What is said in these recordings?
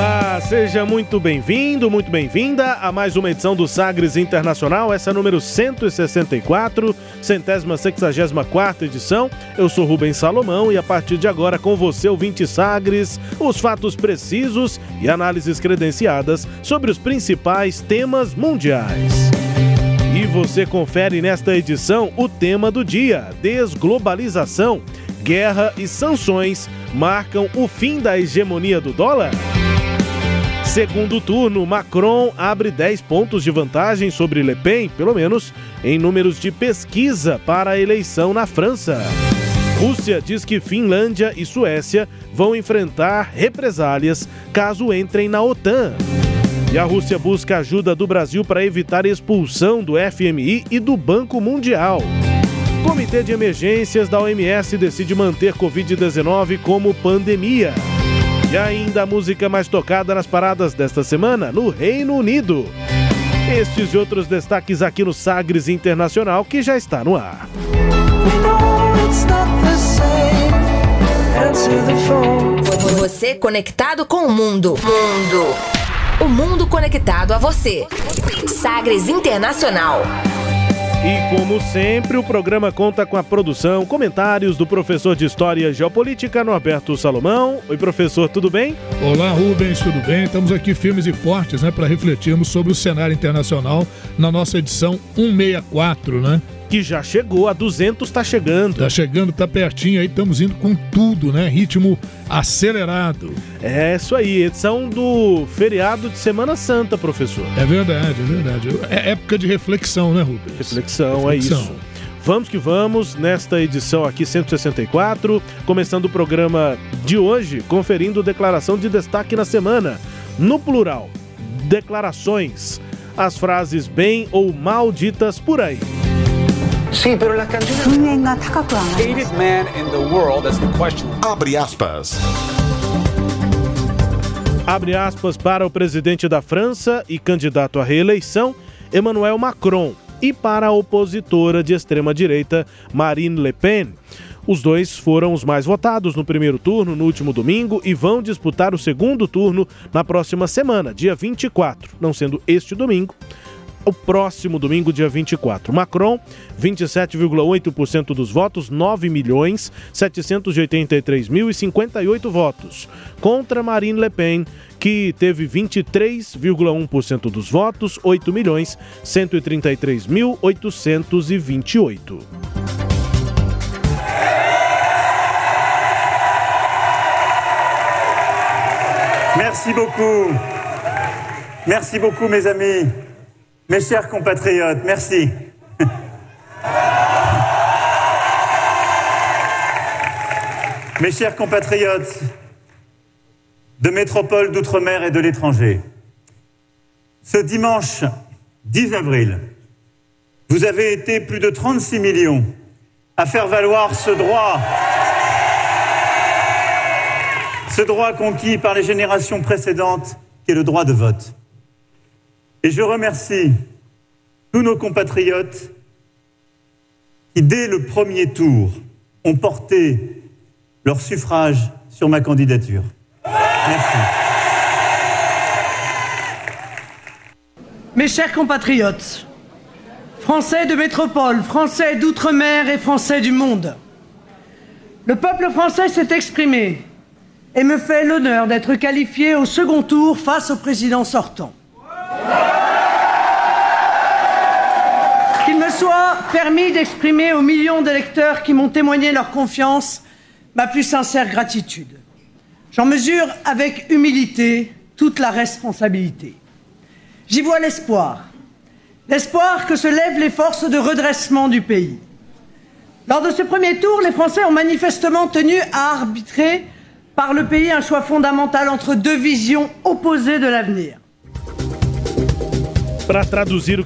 Olá, seja muito bem-vindo, muito bem-vinda a mais uma edição do Sagres Internacional, essa é número 164, centésima sexagésima quarta edição. Eu sou Rubens Salomão e a partir de agora com você, ouvinte Sagres, os fatos precisos e análises credenciadas sobre os principais temas mundiais. E você confere nesta edição o tema do dia: desglobalização, guerra e sanções marcam o fim da hegemonia do dólar? Segundo turno, Macron abre 10 pontos de vantagem sobre Le Pen, pelo menos em números de pesquisa para a eleição na França. Rússia diz que Finlândia e Suécia vão enfrentar represálias caso entrem na OTAN. E a Rússia busca ajuda do Brasil para evitar expulsão do FMI e do Banco Mundial. Comitê de Emergências da OMS decide manter Covid-19 como pandemia. E ainda a música mais tocada nas paradas desta semana no Reino Unido. Estes e outros destaques aqui no Sagres Internacional que já está no ar. Você conectado com o mundo. Mundo. O mundo conectado a você. Sagres Internacional. E como sempre, o programa conta com a produção, comentários do professor de História e Geopolítica, Norberto Salomão. Oi, professor, tudo bem? Olá, Rubens, tudo bem? Estamos aqui firmes e fortes, né, para refletirmos sobre o cenário internacional na nossa edição 164, né? Que já chegou, a 200 está chegando. Tá chegando, tá pertinho aí, estamos indo com tudo, né? Ritmo acelerado. É isso aí, edição do feriado de Semana Santa, professor. É verdade, é verdade. É época de reflexão, né, Rubens? Reflexão, reflexão. é isso. Vamos que vamos nesta edição aqui 164, começando o programa de hoje, conferindo declaração de destaque na semana. No plural, declarações, as frases bem ou mal ditas por aí. Sì, però la canzone... Hated man in the world, that's the question. Abre aspas. Abre aspas para o presidente da França e candidato à reeleição, Emmanuel Macron, e para a opositora de extrema-direita, Marine Le Pen. Os dois foram os mais votados no primeiro turno no último domingo e vão disputar o segundo turno na próxima semana, dia 24, não sendo este domingo, o próximo domingo, dia 24. Macron, 27,8% dos votos, 9 milhões 783 mil e 58 votos. Contra Marine Le Pen, que teve 23,1% dos votos, 8 milhões 133 mil 828. Merci beaucoup. Merci beaucoup, mes amis. Mes chers compatriotes, merci. Mes chers compatriotes de métropole, d'outre-mer et de l'étranger, ce dimanche 10 avril, vous avez été plus de 36 millions à faire valoir ce droit, ce droit conquis par les générations précédentes, qui est le droit de vote. Et je remercie tous nos compatriotes qui, dès le premier tour, ont porté leur suffrage sur ma candidature. Merci. Mes chers compatriotes, Français de métropole, Français d'outre-mer et Français du monde, le peuple français s'est exprimé et me fait l'honneur d'être qualifié au second tour face au président sortant. Soit permis d'exprimer aux millions d'électeurs qui m'ont témoigné leur confiance ma plus sincère gratitude. J'en mesure avec humilité toute la responsabilité. J'y vois l'espoir, l'espoir que se lèvent les forces de redressement du pays. Lors de ce premier tour, les Français ont manifestement tenu à arbitrer par le pays un choix fondamental entre deux visions opposées de l'avenir.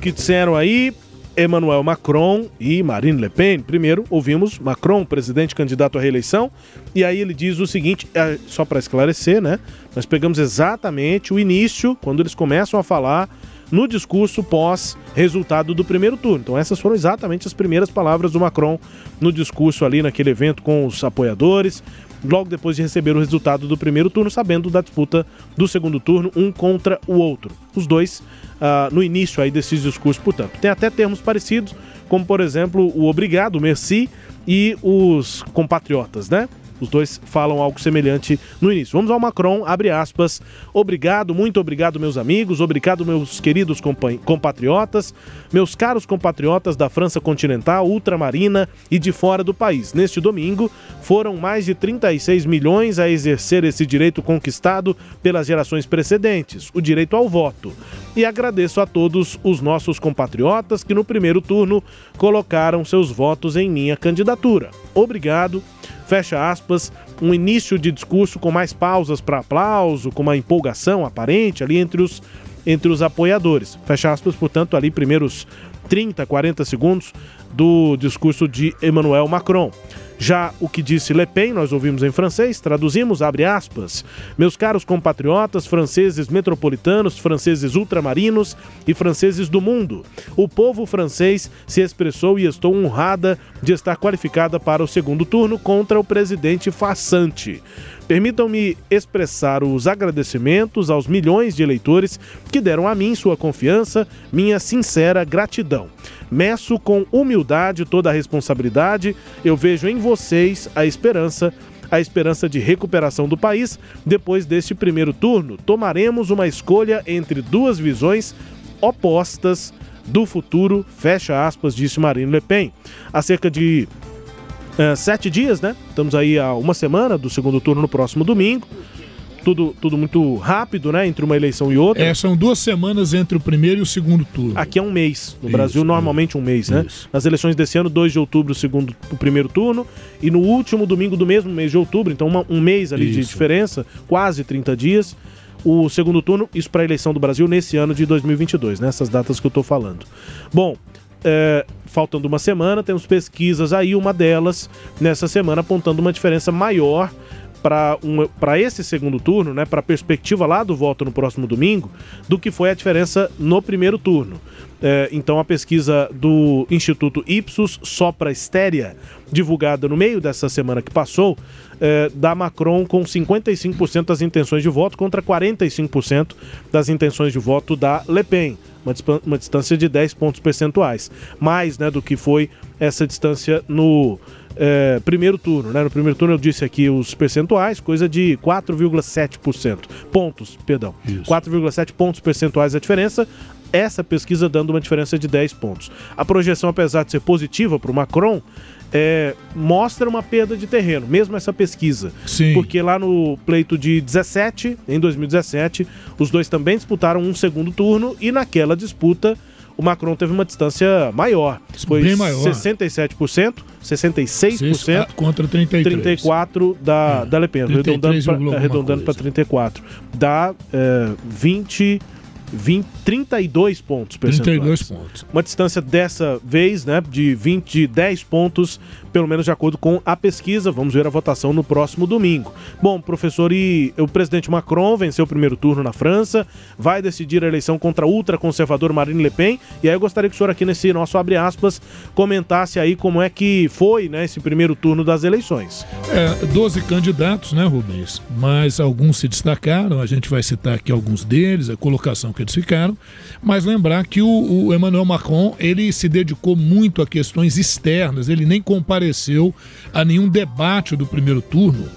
Que Emmanuel Macron e Marine Le Pen. Primeiro, ouvimos Macron, presidente candidato à reeleição, e aí ele diz o seguinte, é, só para esclarecer, né? Nós pegamos exatamente o início, quando eles começam a falar no discurso pós-resultado do primeiro turno. Então, essas foram exatamente as primeiras palavras do Macron no discurso ali naquele evento com os apoiadores, logo depois de receber o resultado do primeiro turno, sabendo da disputa do segundo turno, um contra o outro. Os dois uh, no início aí desses discursos, portanto. Tem até termos parecidos, como por exemplo o obrigado, o merci e os compatriotas, né? Os dois falam algo semelhante no início. Vamos ao Macron, abre aspas. Obrigado, muito obrigado, meus amigos, obrigado, meus queridos compatriotas, meus caros compatriotas da França continental, ultramarina e de fora do país. Neste domingo, foram mais de 36 milhões a exercer esse direito conquistado pelas gerações precedentes, o direito ao voto. E agradeço a todos os nossos compatriotas que no primeiro turno colocaram seus votos em minha candidatura. Obrigado fecha aspas, um início de discurso com mais pausas para aplauso, com uma empolgação aparente ali entre os, entre os apoiadores. Fecha aspas, portanto, ali primeiros 30, 40 segundos do discurso de Emmanuel Macron. Já o que disse Le Pen, nós ouvimos em francês, traduzimos, abre aspas. Meus caros compatriotas, franceses metropolitanos, franceses ultramarinos e franceses do mundo, o povo francês se expressou e estou honrada de estar qualificada para o segundo turno contra o presidente farsante. Permitam-me expressar os agradecimentos aos milhões de eleitores que deram a mim sua confiança, minha sincera gratidão. Meço com humildade toda a responsabilidade, eu vejo em vocês a esperança a esperança de recuperação do país. Depois deste primeiro turno, tomaremos uma escolha entre duas visões opostas do futuro, fecha aspas, disse Marine Le Pen. Há cerca de é, sete dias, né? Estamos aí a uma semana do segundo turno no próximo domingo. Tudo, tudo muito rápido, né? Entre uma eleição e outra. É, são duas semanas entre o primeiro e o segundo turno. Aqui é um mês. No isso, Brasil, normalmente um mês, né? Isso. Nas eleições desse ano, 2 de outubro, o segundo, o primeiro turno. E no último domingo do mesmo mês de outubro, então uma, um mês ali isso. de diferença, quase 30 dias. O segundo turno, isso para a eleição do Brasil nesse ano de 2022, nessas né? datas que eu estou falando. Bom, é, faltando uma semana, temos pesquisas aí, uma delas nessa semana apontando uma diferença maior para um, esse segundo turno, né, para a perspectiva lá do voto no próximo domingo, do que foi a diferença no primeiro turno. É, então, a pesquisa do Instituto Ipsos Sopra Estéria, divulgada no meio dessa semana que passou, é, da Macron com 55% das intenções de voto contra 45% das intenções de voto da Le Pen uma, uma distância de 10 pontos percentuais, mais né, do que foi essa distância no é, primeiro turno. Né? No primeiro turno eu disse aqui os percentuais, coisa de 4,7%. Pontos, perdão. 4,7 pontos percentuais a diferença. Essa pesquisa dando uma diferença de 10 pontos. A projeção, apesar de ser positiva para o Macron, é, mostra uma perda de terreno, mesmo essa pesquisa. Sim. Porque lá no pleito de 17, em 2017, os dois também disputaram um segundo turno e naquela disputa o Macron teve uma distância maior. Foi Bem maior. 67%, 66% Seis, contra 33. 34% da, é, da Le Pen, arredondando para 34%. Dá é, 20 20, 32 pontos percentuais. 32 pontos. Uma distância dessa vez, né, de 20, de 10 pontos pelo menos de acordo com a pesquisa. Vamos ver a votação no próximo domingo. Bom, professor, e o presidente Macron venceu o primeiro turno na França, vai decidir a eleição contra o ultraconservador Marine Le Pen. E aí eu gostaria que o senhor aqui nesse nosso abre aspas comentasse aí como é que foi, né, esse primeiro turno das eleições. É, 12 candidatos, né, Rubens? Mas alguns se destacaram, a gente vai citar aqui alguns deles, a colocação que eles ficaram, mas lembrar que o, o Emmanuel Macron, ele se dedicou muito a questões externas, ele nem compareceu a nenhum debate do primeiro turno.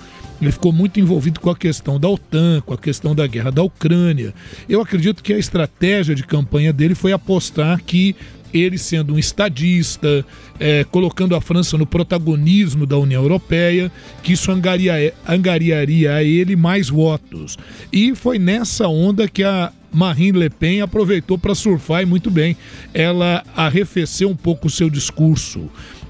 Ele ficou muito envolvido com a questão da OTAN, com a questão da guerra da Ucrânia. Eu acredito que a estratégia de campanha dele foi apostar que ele sendo um estadista, é, colocando a França no protagonismo da União Europeia, que isso angaria, angariaria a ele mais votos. E foi nessa onda que a Marine Le Pen aproveitou para surfar e muito bem. Ela arrefeceu um pouco o seu discurso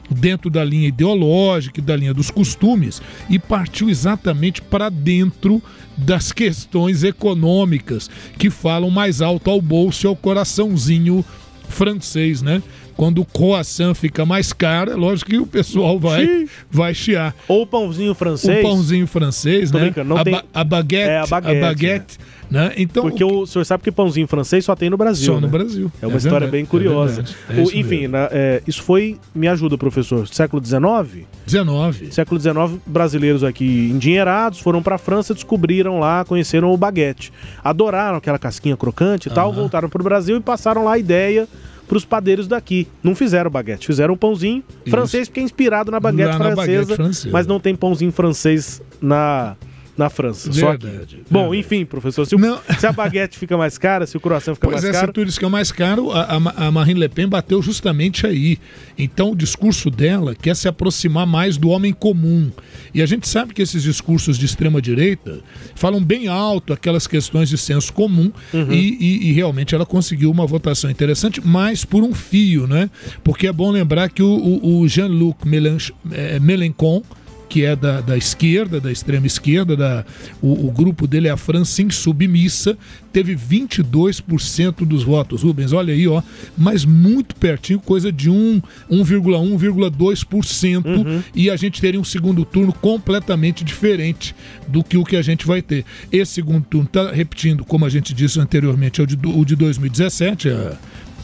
dentro da linha ideológica e da linha dos costumes e partiu exatamente para dentro das questões econômicas que falam mais alto ao bolso e ao coraçãozinho francês, né? Quando o croissant fica mais caro, é lógico que o pessoal vai, vai chiar. Ou o pãozinho francês. O pãozinho francês, Tô né? não a, tem- ba- a baguete. É, a baguete, baguete, né? Então, Porque o senhor sabe que pãozinho francês só tem no Brasil. Só no né? Brasil. É uma É história verdade, bem é curiosa. verdade. É O- enfim, na- é, isso foi. Me ajuda, professor. Século XIX? 19. Século XIX, brasileiros aqui endinheirados foram pra França, descobriram lá, conheceram o baguete. Adoraram aquela casquinha crocante e tal, voltaram pro Brasil e passaram lá a ideia pros padeiros daqui. Não fizeram baguete, fizeram um pãozinho francês, porque é inspirado na baguete, Lá na francesa, baguete francesa. mas não tem pãozinho francês na, na França. Só aqui. Verdade, Bom, enfim, professor, se, o- se a baguete fica mais cara, se o croissant fica Pois mais é, caro, se tudo isso que é mais caro, a, a- Marine Le Pen bateu justamente aí. Então o discurso dela quer se aproximar mais do homem comum. E a gente sabe que esses discursos de extrema-direita falam bem alto aquelas questões de senso comum Uhum. e, e- e realmente ela conseguiu uma votação interessante, mas por um fio, né? Porque é bom lembrar que o, o- o Jean-Luc Mélench- eh, Mélenchon, que é da, da esquerda, da extrema esquerda, da, o, o grupo dele é a França Insubmissa, teve 22% dos votos. Rubens, olha aí, ó, mas muito pertinho, coisa de 1, 1,1, 1,2%, e a gente teria um segundo turno completamente diferente do que o que a gente vai ter. Esse segundo turno está repetindo, como a gente disse anteriormente, é o de, o de 2017, há,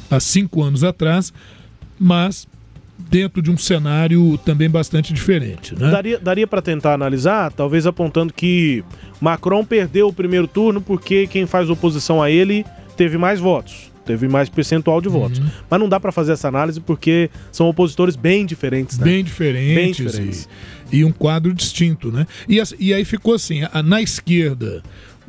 há cinco anos atrás, mas dentro de um cenário também bastante diferente, né? Daria, daria para tentar analisar, talvez apontando que Macron perdeu o primeiro turno porque quem faz oposição a ele teve mais votos, teve mais percentual de votos. Uhum. Mas não dá para fazer essa análise porque são opositores bem diferentes, né? bem diferentes, Bem diferentes. E, e um quadro distinto, né? E, e aí ficou assim, a- na esquerda,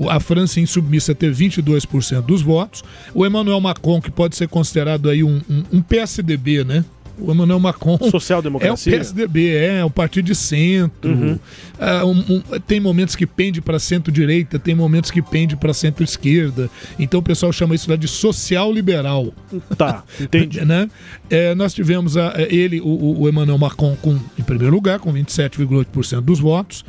a França insubmissa teve 22% dos votos, o Emmanuel Macron, que pode ser considerado aí um, um- um PSDB, né? O Emmanuel Macron Social-democracia? é o PSDB, é o partido de centro. Uhum. Ah, um- um- tem momentos que pende para centro-direita, tem momentos que pende para centro-esquerda. Então o pessoal chama isso lá de social-liberal Tá, entendi. né? É, nós tivemos a- ele, o, o- Emmanuel Macron, com, em primeiro lugar, com 27,8% dos votos.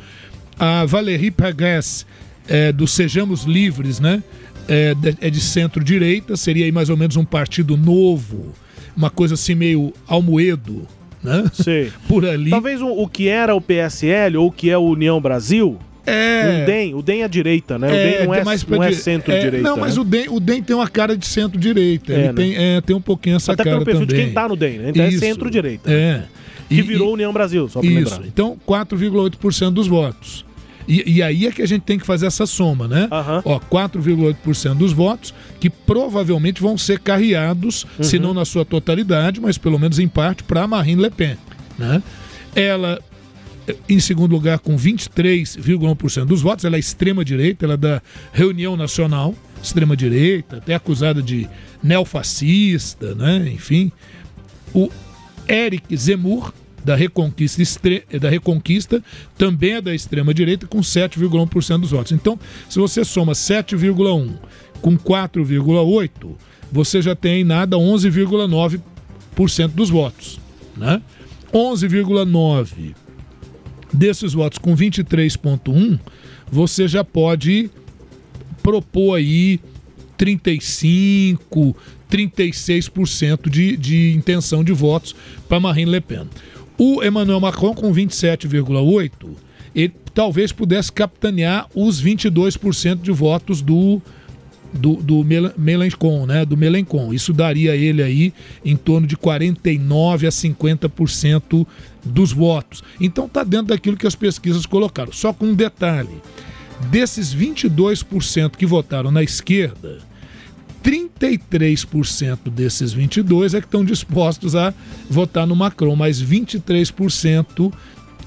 A Valérie Pécresse, é, do Sejamos Livres, né? É, de, é de centro-direita, seria aí mais ou menos um partido novo, uma coisa assim meio almoedo, né? Sei. Por ali. Talvez o, o que era o PSL ou o que é o União Brasil, É. o DEM, o DEM é a direita, né? o DEM não é, mais não é di- centro-direita. é, Não, mas né? o DEM, o DEM tem uma cara de centro-direita. É, Ele né? tem, é, tem um pouquinho essa Até cara pelo perfil também. de quem tá no DEM, né? Então é Isso. centro-direita. É. Que E- virou e- União Brasil, só pra Isso. lembrar. Então, 4,8% dos votos. E, e aí é que a gente tem que fazer essa soma, né? Ó, 4,8% dos votos que provavelmente vão ser carreados, se não na sua totalidade, mas pelo menos em parte, para Marine Le Pen. Né? Ela, em segundo lugar, com 23,1% dos votos, ela é extrema-direita, ela é da Reunião Nacional, extrema-direita, até acusada de neofascista, né? enfim. O Eric Zemmour, da Reconquista, da Reconquista, também é da extrema-direita, com 7,1% dos votos. Então, se você soma 7,1 com 4,8, você já tem nada 11,9% dos votos. Né? 11,9 desses votos com 23,1, você já pode propor aí 35, 36% de, de intenção de votos para Marine Le Pen. O Emmanuel Macron, com 27,8%, ele talvez pudesse capitanear os 22% de votos do, do, do Mel- Mélenchon, né? Do Mélenchon. Isso daria ele aí em torno de 49 a 50% dos votos. Então tá dentro daquilo que as pesquisas colocaram. Só com um detalhe. Desses 22% que votaram na esquerda, 33% desses 22 é que estão dispostos a votar no Macron, mas 23%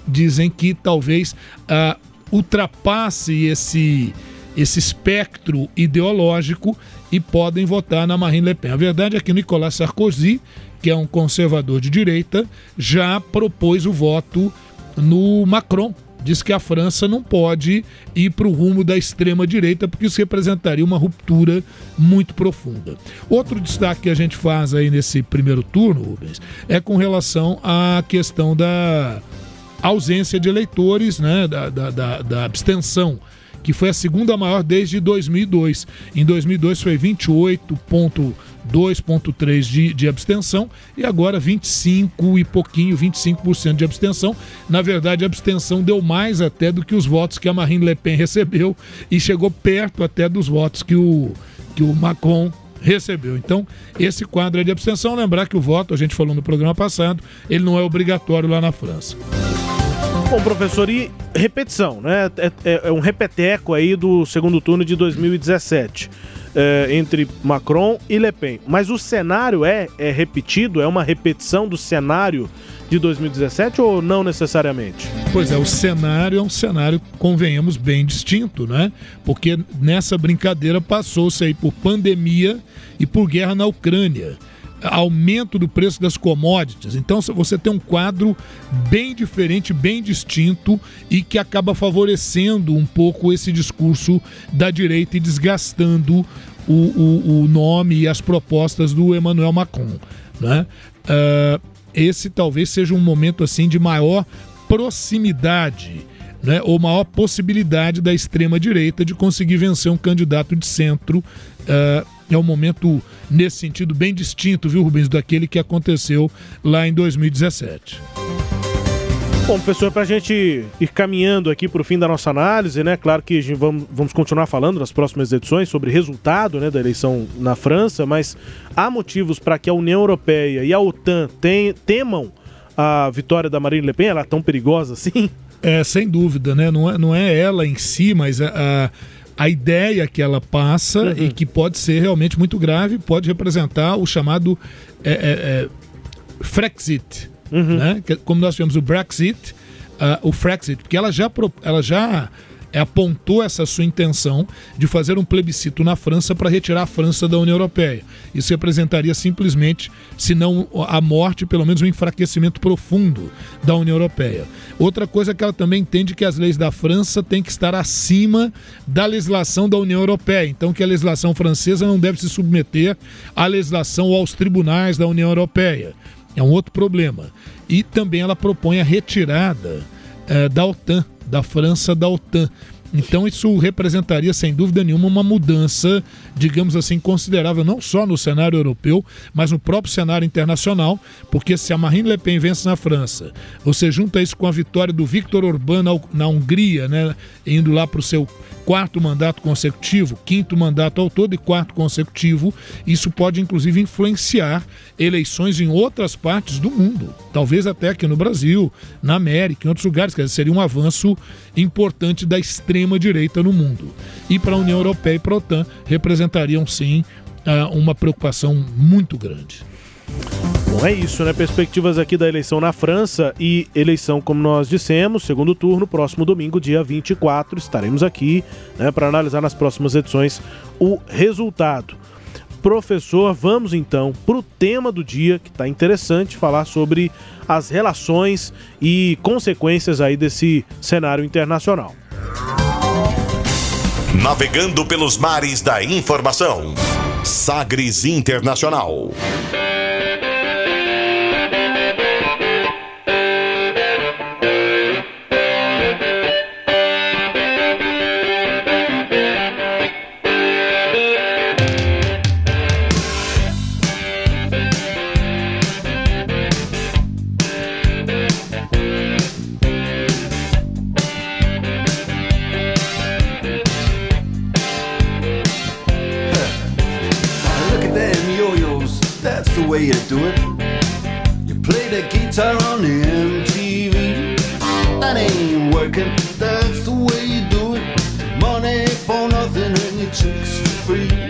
dizem que talvez ah, ultrapasse esse, esse espectro ideológico e podem votar na Marine Le Pen. A verdade é que Nicolas Sarkozy, que é um conservador de direita, já propôs o voto no Macron diz que a França não pode ir para o rumo da extrema-direita, porque isso representaria uma ruptura muito profunda. Outro destaque que a gente faz aí nesse primeiro turno, Rubens, é com relação à questão da ausência de eleitores, né, da, da, da, da abstenção que foi a segunda maior desde 2002. Em 2002 foi 28,2,3% de, de abstenção e agora 25 e pouquinho, 25% de abstenção. Na verdade, a abstenção deu mais até do que os votos que a Marine Le Pen recebeu e chegou perto até dos votos que o, que o Macron recebeu. Então, esse quadro é de abstenção. Lembrar que o voto, a gente falou no programa passado, ele não é obrigatório lá na França. Bom, professor, e repetição, né? É, é, é um repeteco aí do segundo turno de 2017. É, entre Macron e Le Pen. Mas o cenário é, é repetido? É uma repetição do cenário de 2017 ou não necessariamente? Pois é, o cenário é um cenário, convenhamos, bem distinto, né? Porque nessa brincadeira passou-se aí por pandemia e por guerra na Ucrânia aumento do preço das commodities. Então você tem um quadro bem diferente, bem distinto e que acaba favorecendo um pouco esse discurso da direita e desgastando o, o, o nome e as propostas do Emmanuel Macron. Né? Uh, esse talvez seja um momento assim de maior proximidade. Né, ou maior possibilidade da extrema-direita de conseguir vencer um candidato de centro uh, é um momento, nesse sentido, bem distinto, viu, Rubens, daquele que aconteceu lá em 2017. Bom, professor, para a gente ir caminhando aqui para o fim da nossa análise, né? Claro que vamos, vamos continuar falando nas próximas edições sobre resultado né, da eleição na França, mas há motivos para que a União Europeia e a OTAN tem, temam a vitória da Marine Le Pen? Ela é tão perigosa assim? É, sem dúvida, né? Não é, não é ela em si, mas a, a a ideia que ela passa uhum. e que pode ser realmente muito grave, pode representar o chamado é, é, é, Frexit, uhum. né? como nós tivemos o Brexit, uh, o Frexit, porque ela já, ela já apontou essa sua intenção de fazer um plebiscito na França para retirar a França da União Europeia. Isso representaria simplesmente, se não a morte, pelo menos um enfraquecimento profundo da União Europeia. Outra coisa é que ela também entende que as leis da França têm que estar acima da legislação da União Europeia. Então, que a legislação francesa não deve se submeter à legislação ou aos tribunais da União Europeia. É um outro problema. E também ela propõe a retirada eh, da OTAN da França da OTAN. Então isso representaria sem dúvida nenhuma uma mudança, digamos assim, considerável não só no cenário europeu, mas no próprio cenário internacional, porque se a Marine Le Pen vence na França, você junta isso com a vitória do Viktor Orbán na Hungria, né, indo lá para o seu quarto mandato consecutivo, quinto mandato ao todo e quarto consecutivo, isso pode inclusive influenciar eleições em outras partes do mundo, talvez até aqui no Brasil, na América, em outros lugares, quer dizer, seria um avanço importante da extrema direita no mundo. E para a União Europeia e para a OTAN representariam sim ah, uma preocupação muito grande. Bom, é isso, né? Perspectivas aqui da eleição na França e eleição, como nós dissemos, segundo turno, próximo domingo, dia 24. Estaremos aqui né, para analisar nas próximas edições o resultado. Professor, vamos então para o tema do dia, que está interessante, falar sobre as relações e consequências aí desse cenário internacional. Navegando pelos mares da informação. Sagres Internacional. On the MTV. That ain't working, that's the way you do it. Money for nothing and your chicks for free.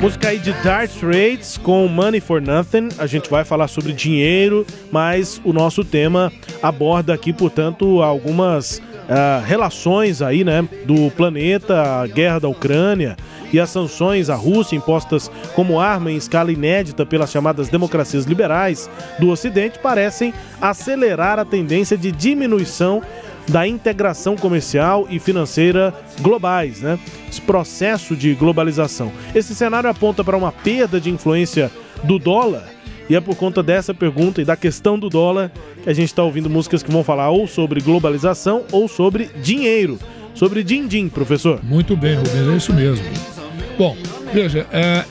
Música aí de Dark Straits com Money for Nothing. A gente vai falar sobre dinheiro, mas o nosso tema aborda aqui, portanto, algumas ah, relações aí, né, do planeta, a guerra da Ucrânia e as sanções à Rússia impostas como arma em escala inédita pelas chamadas democracias liberais do Ocidente parecem acelerar a tendência de diminuição da integração comercial e financeira globais, né? Esse processo de globalização. Esse cenário aponta para uma perda de influência do dólar e é por conta dessa pergunta e da questão do dólar que a gente está ouvindo músicas que vão falar ou sobre globalização ou sobre dinheiro. Sobre din-din, professor. Muito bem, Rubens, é isso mesmo. Bom, veja, é,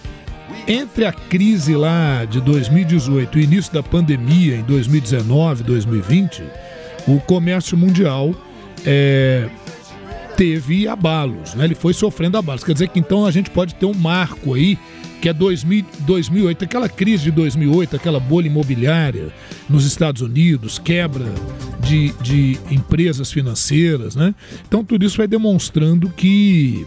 entre a crise lá de 2018 e o início da pandemia em 2019, 2020, o comércio mundial é, teve abalos, né? ele foi sofrendo abalos. Quer dizer que então a gente pode ter um marco aí, que é 2000, 2008, aquela crise de 2008, aquela bolha imobiliária nos Estados Unidos, quebra de, de empresas financeiras, né? Então tudo isso vai demonstrando que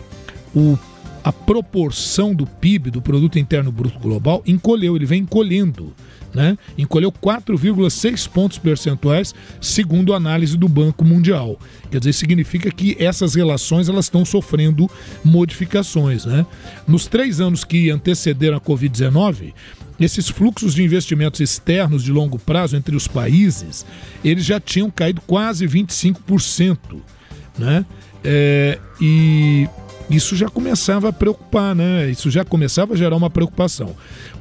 o a proporção do PIB, do Produto Interno Bruto Global, encolheu, ele vem encolhendo. Né? Encolheu 4,6 pontos percentuais, segundo a análise do Banco Mundial. Quer dizer, significa que essas relações elas estão sofrendo modificações. Né? Nos três anos que antecederam a Covid-19, esses fluxos de investimentos externos de longo prazo entre os países, eles já tinham caído quase 25%. Né? É, e isso já começava a preocupar, né? Isso já começava a gerar uma preocupação.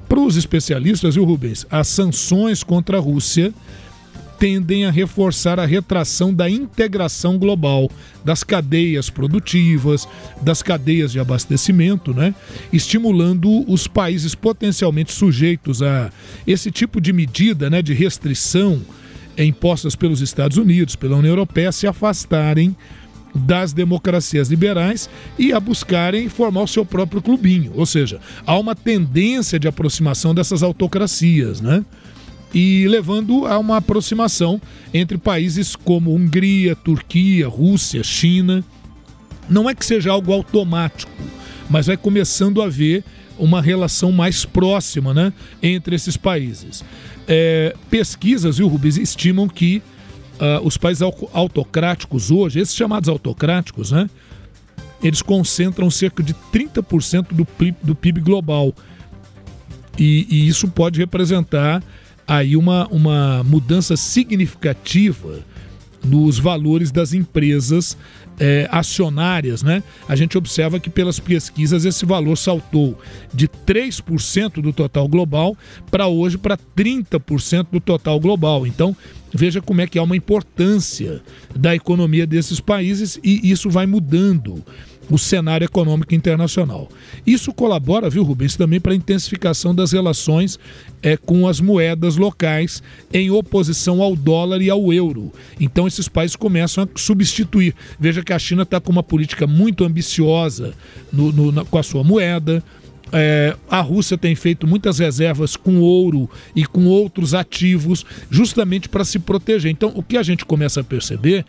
Para os especialistas, viu, Rubens? As sanções contra a Rússia tendem a reforçar a retração da integração global das cadeias produtivas, das cadeias de abastecimento, né? estimulando os países potencialmente sujeitos a esse tipo de medida né, de restrição impostas pelos Estados Unidos, pela União Europeia, se afastarem das democracias liberais e a buscarem formar o seu próprio clubinho. Ou seja, há uma tendência de aproximação dessas autocracias, né? E levando a uma aproximação entre países como Hungria, Turquia, Rússia, China. Não é que seja algo automático, mas vai começando a haver uma relação mais próxima né, entre esses países. É, pesquisas, viu, Rubens, estimam que uh, os países autocráticos hoje, esses chamados autocráticos, né? Eles concentram cerca de 30% do, do PIB global. E, e, isso pode representar aí uma, uma mudança significativa nos valores das empresas é, acionárias, né? A gente observa que pelas pesquisas esse valor saltou de 3% do total global para hoje para 30% do total global. Então, veja como é que há uma importância da economia desses países e isso vai mudando o cenário econômico internacional. Isso colabora, viu, Rubens, também para a intensificação das relações é, com as moedas locais em oposição ao dólar e ao euro. Então esses países começam a substituir. Veja que a China está com uma política muito ambiciosa no, no, na, com a sua moeda. É, a Rússia tem feito muitas reservas com ouro e com outros ativos, justamente para se proteger. Então, o que a gente começa a perceber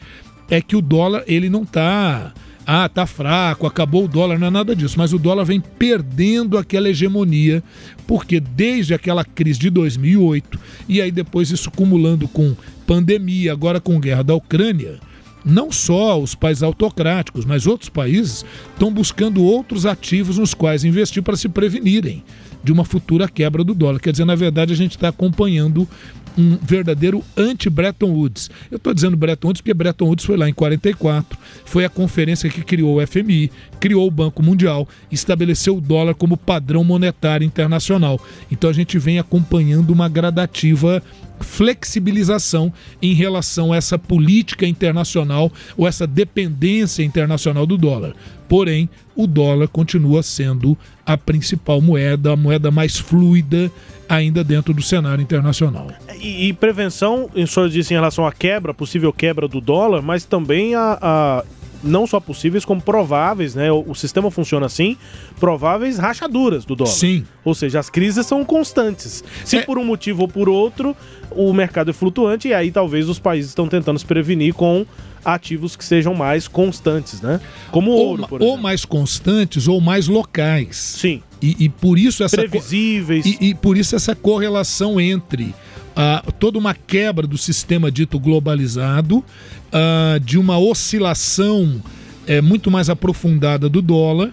é que o dólar ele não está ah, tá fraco, acabou o dólar, não é nada disso, mas o dólar vem perdendo aquela hegemonia, porque desde aquela crise de 2008 e aí depois isso cumulando com pandemia, agora com guerra da Ucrânia, não só os países autocráticos, mas outros países estão buscando outros ativos nos quais investir para se prevenirem de uma futura quebra do dólar. Quer dizer, na verdade, a gente está acompanhando um verdadeiro anti-Bretton Woods. Eu estou dizendo Bretton Woods porque Bretton Woods foi lá em 44, foi a conferência que criou o FMI, criou o Banco Mundial, estabeleceu o dólar como padrão monetário internacional. Então a gente vem acompanhando uma gradativa flexibilização em relação a essa política internacional ou essa dependência internacional do dólar. Porém, o dólar continua sendo a principal moeda, a moeda mais fluida ainda dentro do cenário internacional. E, e prevenção, o senhor disse em relação à quebra, possível quebra do dólar, mas também a, a não só possíveis, como prováveis, né? O, o, sistema funciona assim, prováveis rachaduras do dólar. Sim. Ou seja, as crises são constantes. Se é... por um motivo ou por outro, o mercado é flutuante e aí talvez os países estão tentando se prevenir com ativos que sejam mais constantes, né? Como ouro, por exemplo. Ou mais constantes ou mais locais. Sim. E, e por isso essa previsíveis. E, e por isso essa correlação entre ah, toda uma quebra do sistema dito globalizado, ah, de uma oscilação é, muito mais aprofundada do dólar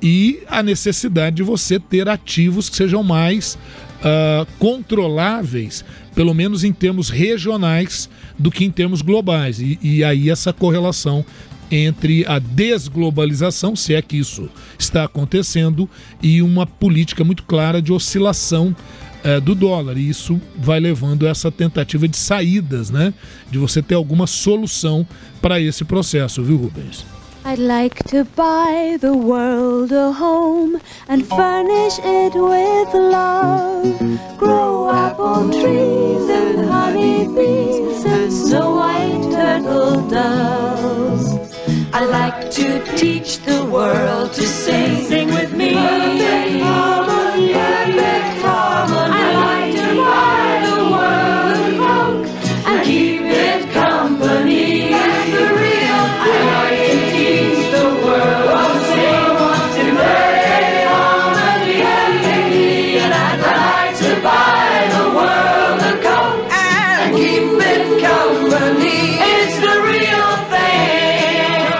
e a necessidade de você ter ativos que sejam mais ah, controláveis, pelo menos em termos regionais, do que em termos globais. E, e aí essa correlação entre a desglobalização, se é que isso está acontecendo, e uma política muito clara de oscilação eh, do dólar. E isso vai levando a essa tentativa de saídas, né? De você ter alguma solução para esse processo, viu, Rubens? I'd like to buy the world a home and furnish it with love. Grow apple trees and honey bees and snow white turtle doves. I'd like to teach the world to sing. Sing with me.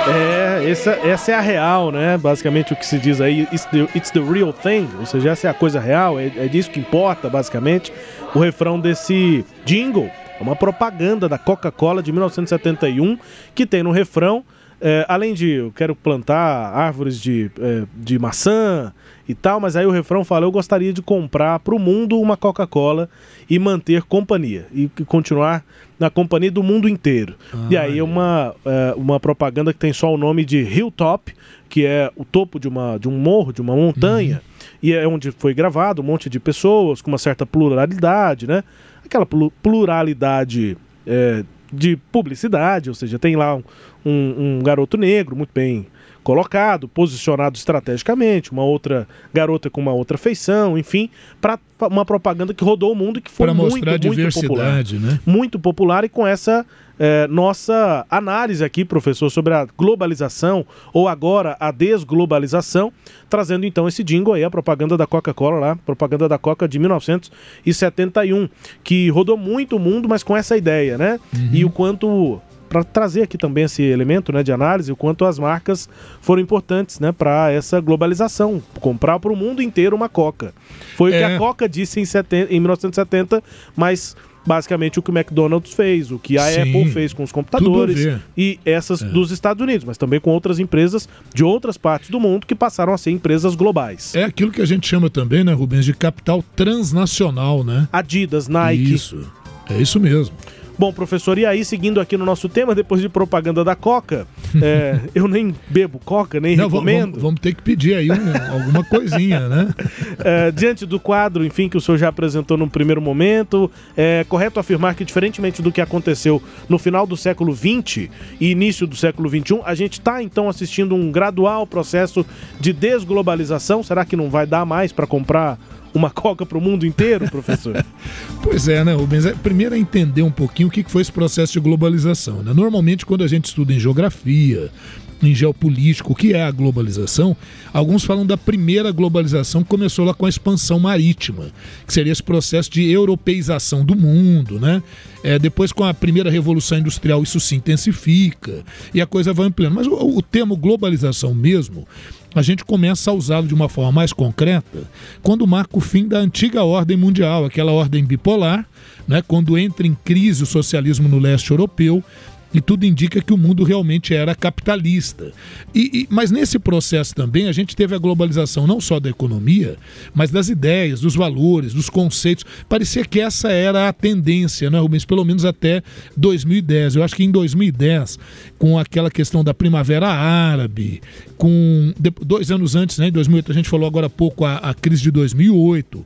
É, essa, essa é a real, né? Basicamente o que se diz aí, it's the, it's the real thing, ou seja, essa é a coisa real, é, é disso que importa, basicamente. O refrão desse jingle é uma propaganda da Coca-Cola de 1971, que tem no refrão, é, além de eu quero plantar árvores de, é, de maçã e tal, mas aí o refrão fala: eu gostaria de comprar para o mundo uma Coca-Cola e manter companhia, e continuar na companhia do mundo inteiro. e aí é uma, é, uma propaganda que tem só o nome de Hilltop, que é o topo de, uma, de um morro, de uma montanha, e é onde foi gravado um monte de pessoas com uma certa pluralidade, né? Aquela plu- pluralidade é, de publicidade, ou seja, tem lá um, um- um garoto negro muito bem colocado, posicionado estrategicamente, uma outra garota com uma outra feição, enfim, para uma propaganda que rodou o mundo e que foi muito, mostrar a muito popular diversidade, né? muito popular e com essa eh, nossa análise aqui, professor, sobre a globalização ou agora a desglobalização, trazendo então esse jingle aí, a propaganda da Coca-Cola lá, propaganda da Coca de 1971, que rodou muito o mundo, mas com essa ideia, né? E o quanto para trazer aqui também esse elemento né, de análise, o quanto as marcas foram importantes né, para essa globalização, comprar para o mundo inteiro uma Coca. Foi o que É. a Coca disse em, 70 em 1970, mas basicamente o que o McDonald's fez, o que a Sim. Apple fez com os computadores e essas dos Estados Unidos, mas também com outras empresas de outras partes do mundo que passaram a ser empresas globais. É aquilo que a gente chama também, né, Rubens, de capital transnacional, né? Adidas, Nike. Isso. É isso mesmo. Bom, professor, e aí, seguindo aqui no nosso tema, depois de propaganda da Coca, é, eu nem bebo Coca, nem Não, recomendo. vamos- vamos ter que pedir aí um- alguma coisinha, né? É, diante do quadro, enfim, que o senhor já apresentou no primeiro momento, é correto afirmar que, diferentemente do que aconteceu no final do século XX e início do século XXI, a gente está então assistindo um gradual processo de desglobalização? Será que não vai dar mais para comprar uma coca para o mundo inteiro, professor? Pois é, né, Rubens? É, Primeiro é entender um pouquinho o que foi esse processo de globalização. Né? Normalmente, quando a gente estuda em geografia, em geopolítica, o que é a globalização, alguns falam da primeira globalização que começou lá com a expansão marítima, que seria esse processo de europeização do mundo, né? É, depois, com a primeira revolução industrial, isso se intensifica e a coisa vai ampliando. Mas o, o termo globalização mesmo, a gente começa a usá-lo de uma forma mais concreta quando marca o fim da antiga ordem mundial, aquela ordem bipolar, né, quando entra em crise o socialismo no leste europeu. E tudo indica que o mundo realmente era capitalista. E, e- mas nesse processo também a gente teve a globalização não só da economia, mas das ideias, dos valores, dos conceitos. Parecia que essa era a tendência, né, Rubens? Pelo menos até 2010. Eu acho que em 2010, com aquela questão da primavera árabe, com dois anos antes, né, em 2008, a gente falou agora há pouco a, a crise de 2008.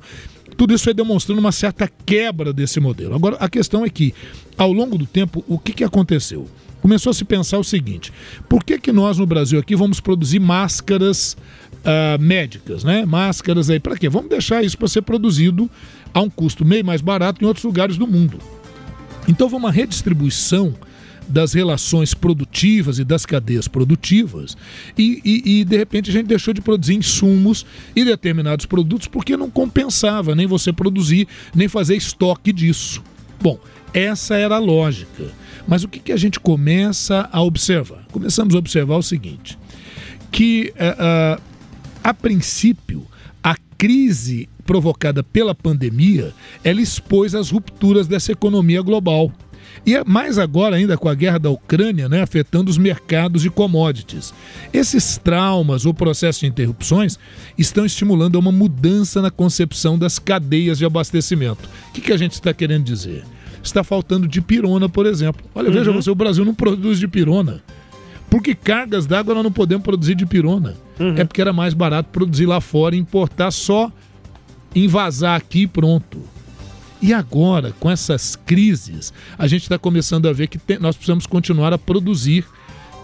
Tudo isso foi demonstrando uma certa quebra desse modelo. Agora, a questão é que, ao longo do tempo, o que, que aconteceu? Começou a se pensar o seguinte: por que, que nós no Brasil aqui vamos produzir máscaras ah, médicas, né? Máscaras aí, para quê? Vamos deixar isso para ser produzido a um custo meio mais barato em outros lugares do mundo. Então, houve uma redistribuição das relações produtivas e das cadeias produtivas e, e- e, de repente a gente deixou de produzir insumos e determinados produtos porque não compensava nem você produzir nem fazer estoque disso. Bom, essa era a lógica. Mas o que, que a gente começa a observar? Começamos a observar o seguinte: que eh, ah, a princípio a crise provocada pela pandemia ela expôs as rupturas dessa economia global. E é mais agora ainda com a guerra da Ucrânia, né, afetando os mercados de commodities. Esses traumas ou processos de interrupções estão estimulando uma mudança na concepção das cadeias de abastecimento. O que, que a gente está querendo dizer? Está faltando de pirona, por exemplo. Olha, veja Uhum. você, o Brasil não produz de pirona. Porque cargas d'água nós não podemos produzir de pirona. É porque era mais barato produzir lá fora e importar só invasar aqui e pronto. E agora, com essas crises, a gente está começando a ver que tem- nós precisamos continuar a produzir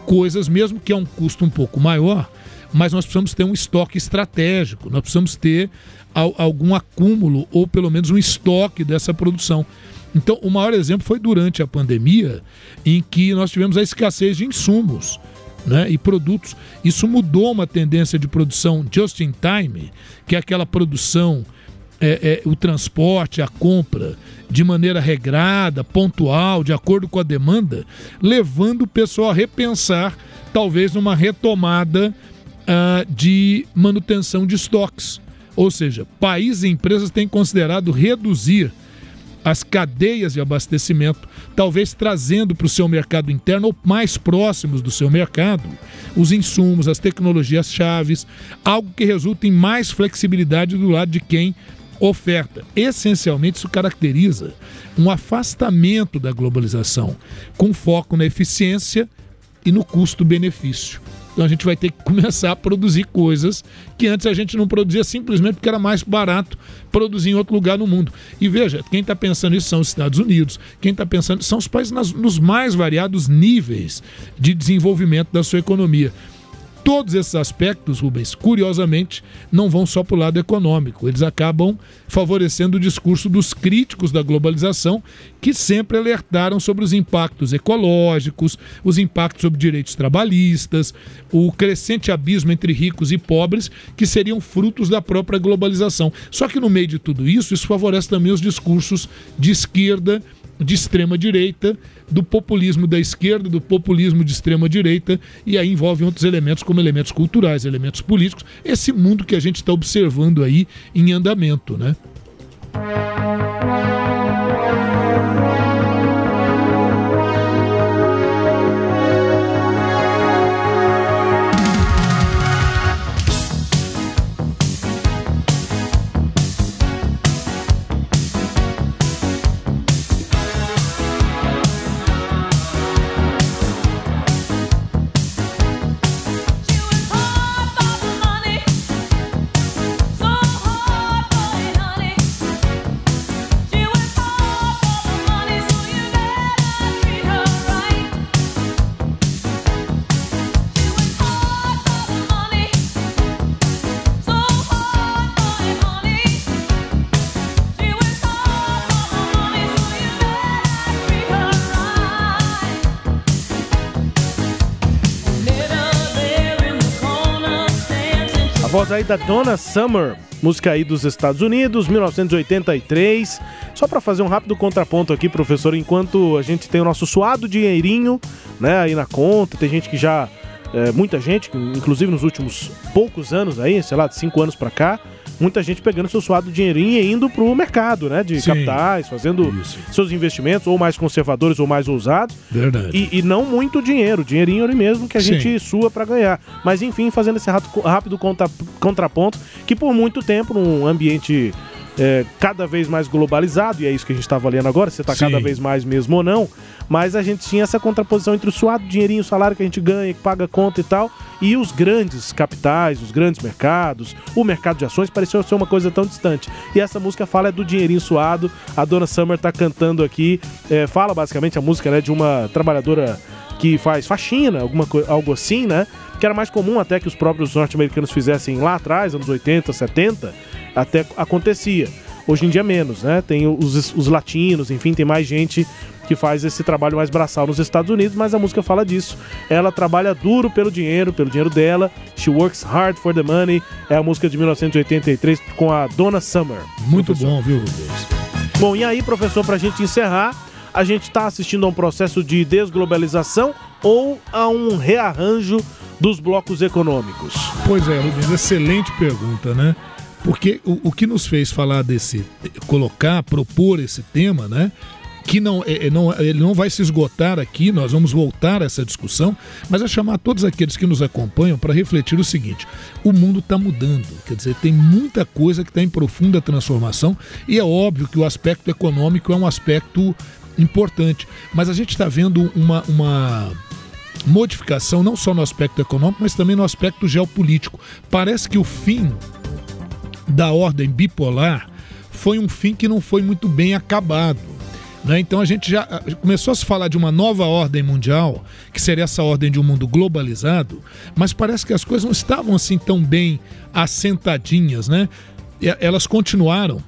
coisas, mesmo que a um custo um pouco maior, mas nós precisamos ter um estoque estratégico, nós precisamos ter al- algum acúmulo ou pelo menos um estoque dessa produção. Então, o maior exemplo foi durante a pandemia, em que nós tivemos a escassez de insumos né, e produtos. Isso mudou uma tendência de produção just in time, que é aquela produção, é, é, o transporte, a compra, de maneira regrada, pontual, de acordo com a demanda, levando o pessoal a repensar, talvez, numa retomada ah, de manutenção de estoques. Ou seja, países e empresas têm considerado reduzir as cadeias de abastecimento, talvez trazendo para o seu mercado interno ou mais próximos do seu mercado os insumos, as tecnologias chaves, algo que resulta em mais flexibilidade do lado de quem oferta. Essencialmente, isso caracteriza um afastamento da globalização, com foco na eficiência e no custo-benefício. Então a gente vai ter que começar a produzir coisas que antes a gente não produzia simplesmente porque era mais barato produzir em outro lugar no mundo. E veja, quem está pensando isso são os Estados Unidos, quem está pensando são os países nas- nos mais variados níveis de desenvolvimento da sua economia. Todos esses aspectos, Rubens, curiosamente, não vão só para o lado econômico. Eles acabam favorecendo o discurso dos críticos da globalização, que sempre alertaram sobre os impactos ecológicos, os impactos sobre direitos trabalhistas, o crescente abismo entre ricos e pobres, que seriam frutos da própria globalização. Só que no meio de tudo isso, isso favorece também os discursos de esquerda, de extrema direita, do populismo da esquerda, do populismo de extrema direita, e aí envolve outros elementos como elementos culturais, elementos políticos, esse mundo que a gente está observando aí em andamento, né? Voz aí da Donna Summer, música aí dos Estados Unidos, 1983. Só para fazer um rápido contraponto aqui, professor, enquanto a gente tem o nosso suado dinheirinho, né, aí na conta, tem gente que já é, muita gente, inclusive nos últimos poucos anos aí, sei lá, de cinco anos para cá, muita gente pegando seu suado dinheirinho e indo pro mercado, né, de Sim. capitais, fazendo seus investimentos ou mais conservadores ou mais ousados. Verdade. E, e não muito dinheiro, dinheirinho ali mesmo que a Sim. gente sua para ganhar. Mas enfim, fazendo esse rápido contra- contraponto, que por muito tempo, num ambiente é, cada vez mais globalizado, e é isso que a gente está avaliando agora, se está cada vez mais mesmo ou não, mas a gente tinha essa contraposição entre o suado dinheirinho, o salário que a gente ganha, que paga conta e tal, e os grandes capitais, os grandes mercados, o mercado de ações pareceu ser uma coisa tão distante. E essa música fala é do dinheirinho suado, a Dona Summer tá cantando aqui, é, fala basicamente a música né, de uma trabalhadora que faz faxina, alguma algo assim, né? Que era mais comum até que os próprios norte-americanos fizessem lá atrás, anos 80, 70, até acontecia. Hoje em dia menos, né? Tem os, os latinos, enfim, tem mais gente que faz esse trabalho mais braçal nos Estados Unidos, mas a música fala disso. Ela trabalha duro pelo dinheiro, pelo dinheiro dela. She works hard for the money. É a música de 1983 com a Donna Summer. Muito bom, viu, Rubens? Bom, e aí, professor, para a gente encerrar, a gente está assistindo a um processo de desglobalização ou a um rearranjo dos blocos econômicos? Pois é, Rubens, excelente pergunta, né? Porque o, o que nos fez falar desse, colocar, propor esse tema, né? Que não, é, é, não, ele não vai se esgotar aqui, nós vamos voltar a essa discussão, mas é chamar todos aqueles que nos acompanham para refletir o seguinte: o mundo está mudando, quer dizer, tem muita coisa que está em profunda transformação, e é óbvio que o aspecto econômico é um aspecto importante, mas a gente está vendo uma, uma modificação não só no aspecto econômico, mas também no aspecto geopolítico. Parece que o fim da ordem bipolar foi um fim que não foi muito bem acabado. Né? Então a gente já começou a se falar de uma nova ordem mundial, que seria essa ordem de um mundo globalizado, mas parece que as coisas não estavam assim tão bem assentadinhas, né? E elas continuaram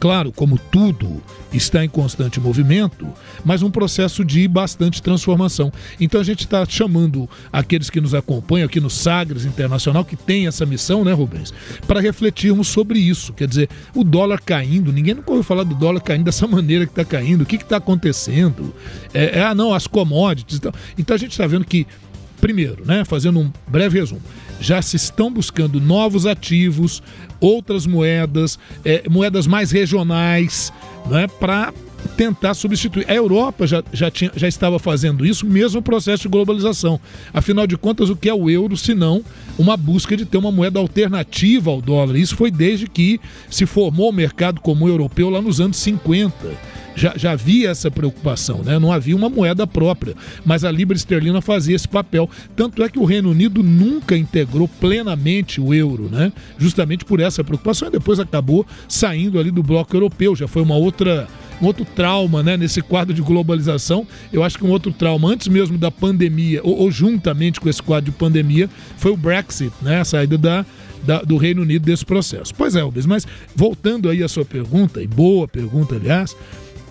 Claro, como tudo está em constante movimento, mas um processo de bastante transformação. Então a gente está chamando aqueles que nos acompanham aqui no Sagres Internacional, que tem essa missão, né, Rubens, para refletirmos sobre isso. Quer dizer, o dólar caindo, ninguém nunca ouviu falar do dólar caindo dessa maneira que está caindo, o que está acontecendo? É, é, ah, não, as commodities. Então, então a gente está vendo que, primeiro, né, fazendo um breve resumo, já se estão buscando novos ativos, outras moedas, é, moedas mais regionais, né, para tentar substituir. A Europa já, já, tinha, já estava fazendo isso, mesmo processo de globalização. Afinal de contas, o que é o euro, se não uma busca de ter uma moeda alternativa ao dólar? Isso foi desde que se formou o mercado comum europeu lá nos anos 50 já, já havia essa preocupação, né? não havia uma moeda própria, mas a libra esterlina fazia esse papel. Tanto é que o Reino Unido nunca integrou plenamente o euro, né? justamente por essa preocupação, e depois acabou saindo ali do bloco europeu, já foi uma outra um outro trauma né, nesse quadro de globalização. Eu acho que um outro trauma, antes mesmo da pandemia, ou, ou juntamente com esse quadro de pandemia, foi o Brexit, né, a saída da, da, do Reino Unido desse processo. Pois é, Elvis, mas voltando aí à sua pergunta, e boa pergunta, aliás,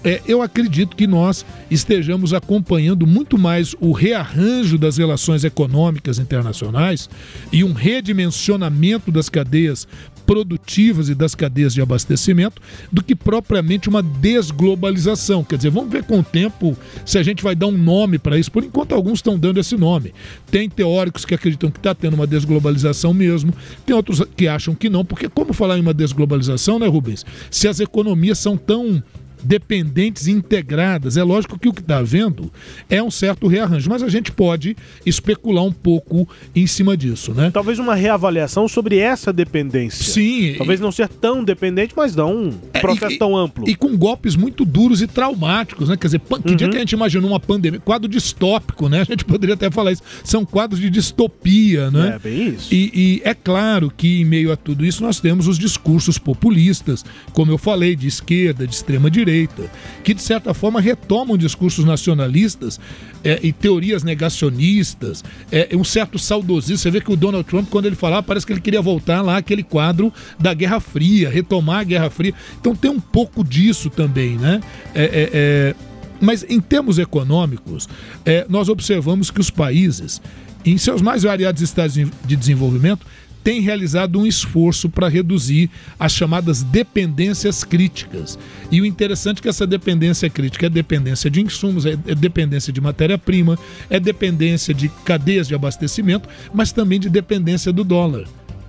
é, eu acredito que nós estejamos acompanhando muito mais o rearranjo das relações econômicas internacionais e um redimensionamento das cadeias produtivas e das cadeias de abastecimento do que propriamente uma desglobalização. Quer dizer, vamos ver com o tempo se a gente vai dar um nome para isso. Por enquanto, alguns estão dando esse nome. Tem teóricos que acreditam que está tendo uma desglobalização mesmo, tem outros que acham que não, porque como falar em uma desglobalização, né, Rubens? Se as economias são tão dependentes e integradas. É lógico que o que está havendo é um certo rearranjo, mas a gente pode especular um pouco em cima disso, né? Talvez uma reavaliação sobre essa dependência. Sim. Talvez não ser tão dependente, mas não um é, processo e, tão amplo. E com golpes muito duros e traumáticos, né? Quer dizer, que uhum. dia que a gente imaginou uma pandemia? Quadro distópico, né? A gente poderia até falar isso. São quadros de distopia, né? É, bem isso. E, e é claro que em meio a tudo isso nós temos os discursos populistas, como eu falei, de esquerda, de extrema direita direita, que de certa forma retomam discursos nacionalistas é, e teorias negacionistas, é, um certo saudosismo. Você vê que o Donald Trump, quando ele falava, parece que ele queria voltar lá aquele quadro da Guerra Fria, retomar a Guerra Fria. Então tem um pouco disso também, né? É, é, é mas em termos econômicos, é, nós observamos que os países, em seus mais variados estados de desenvolvimento, tem realizado um esforço para reduzir as chamadas dependências críticas. E o interessante é que essa dependência crítica é dependência de insumos, é, é dependência de matéria-prima, é dependência de cadeias de abastecimento, mas também de dependência do dólar.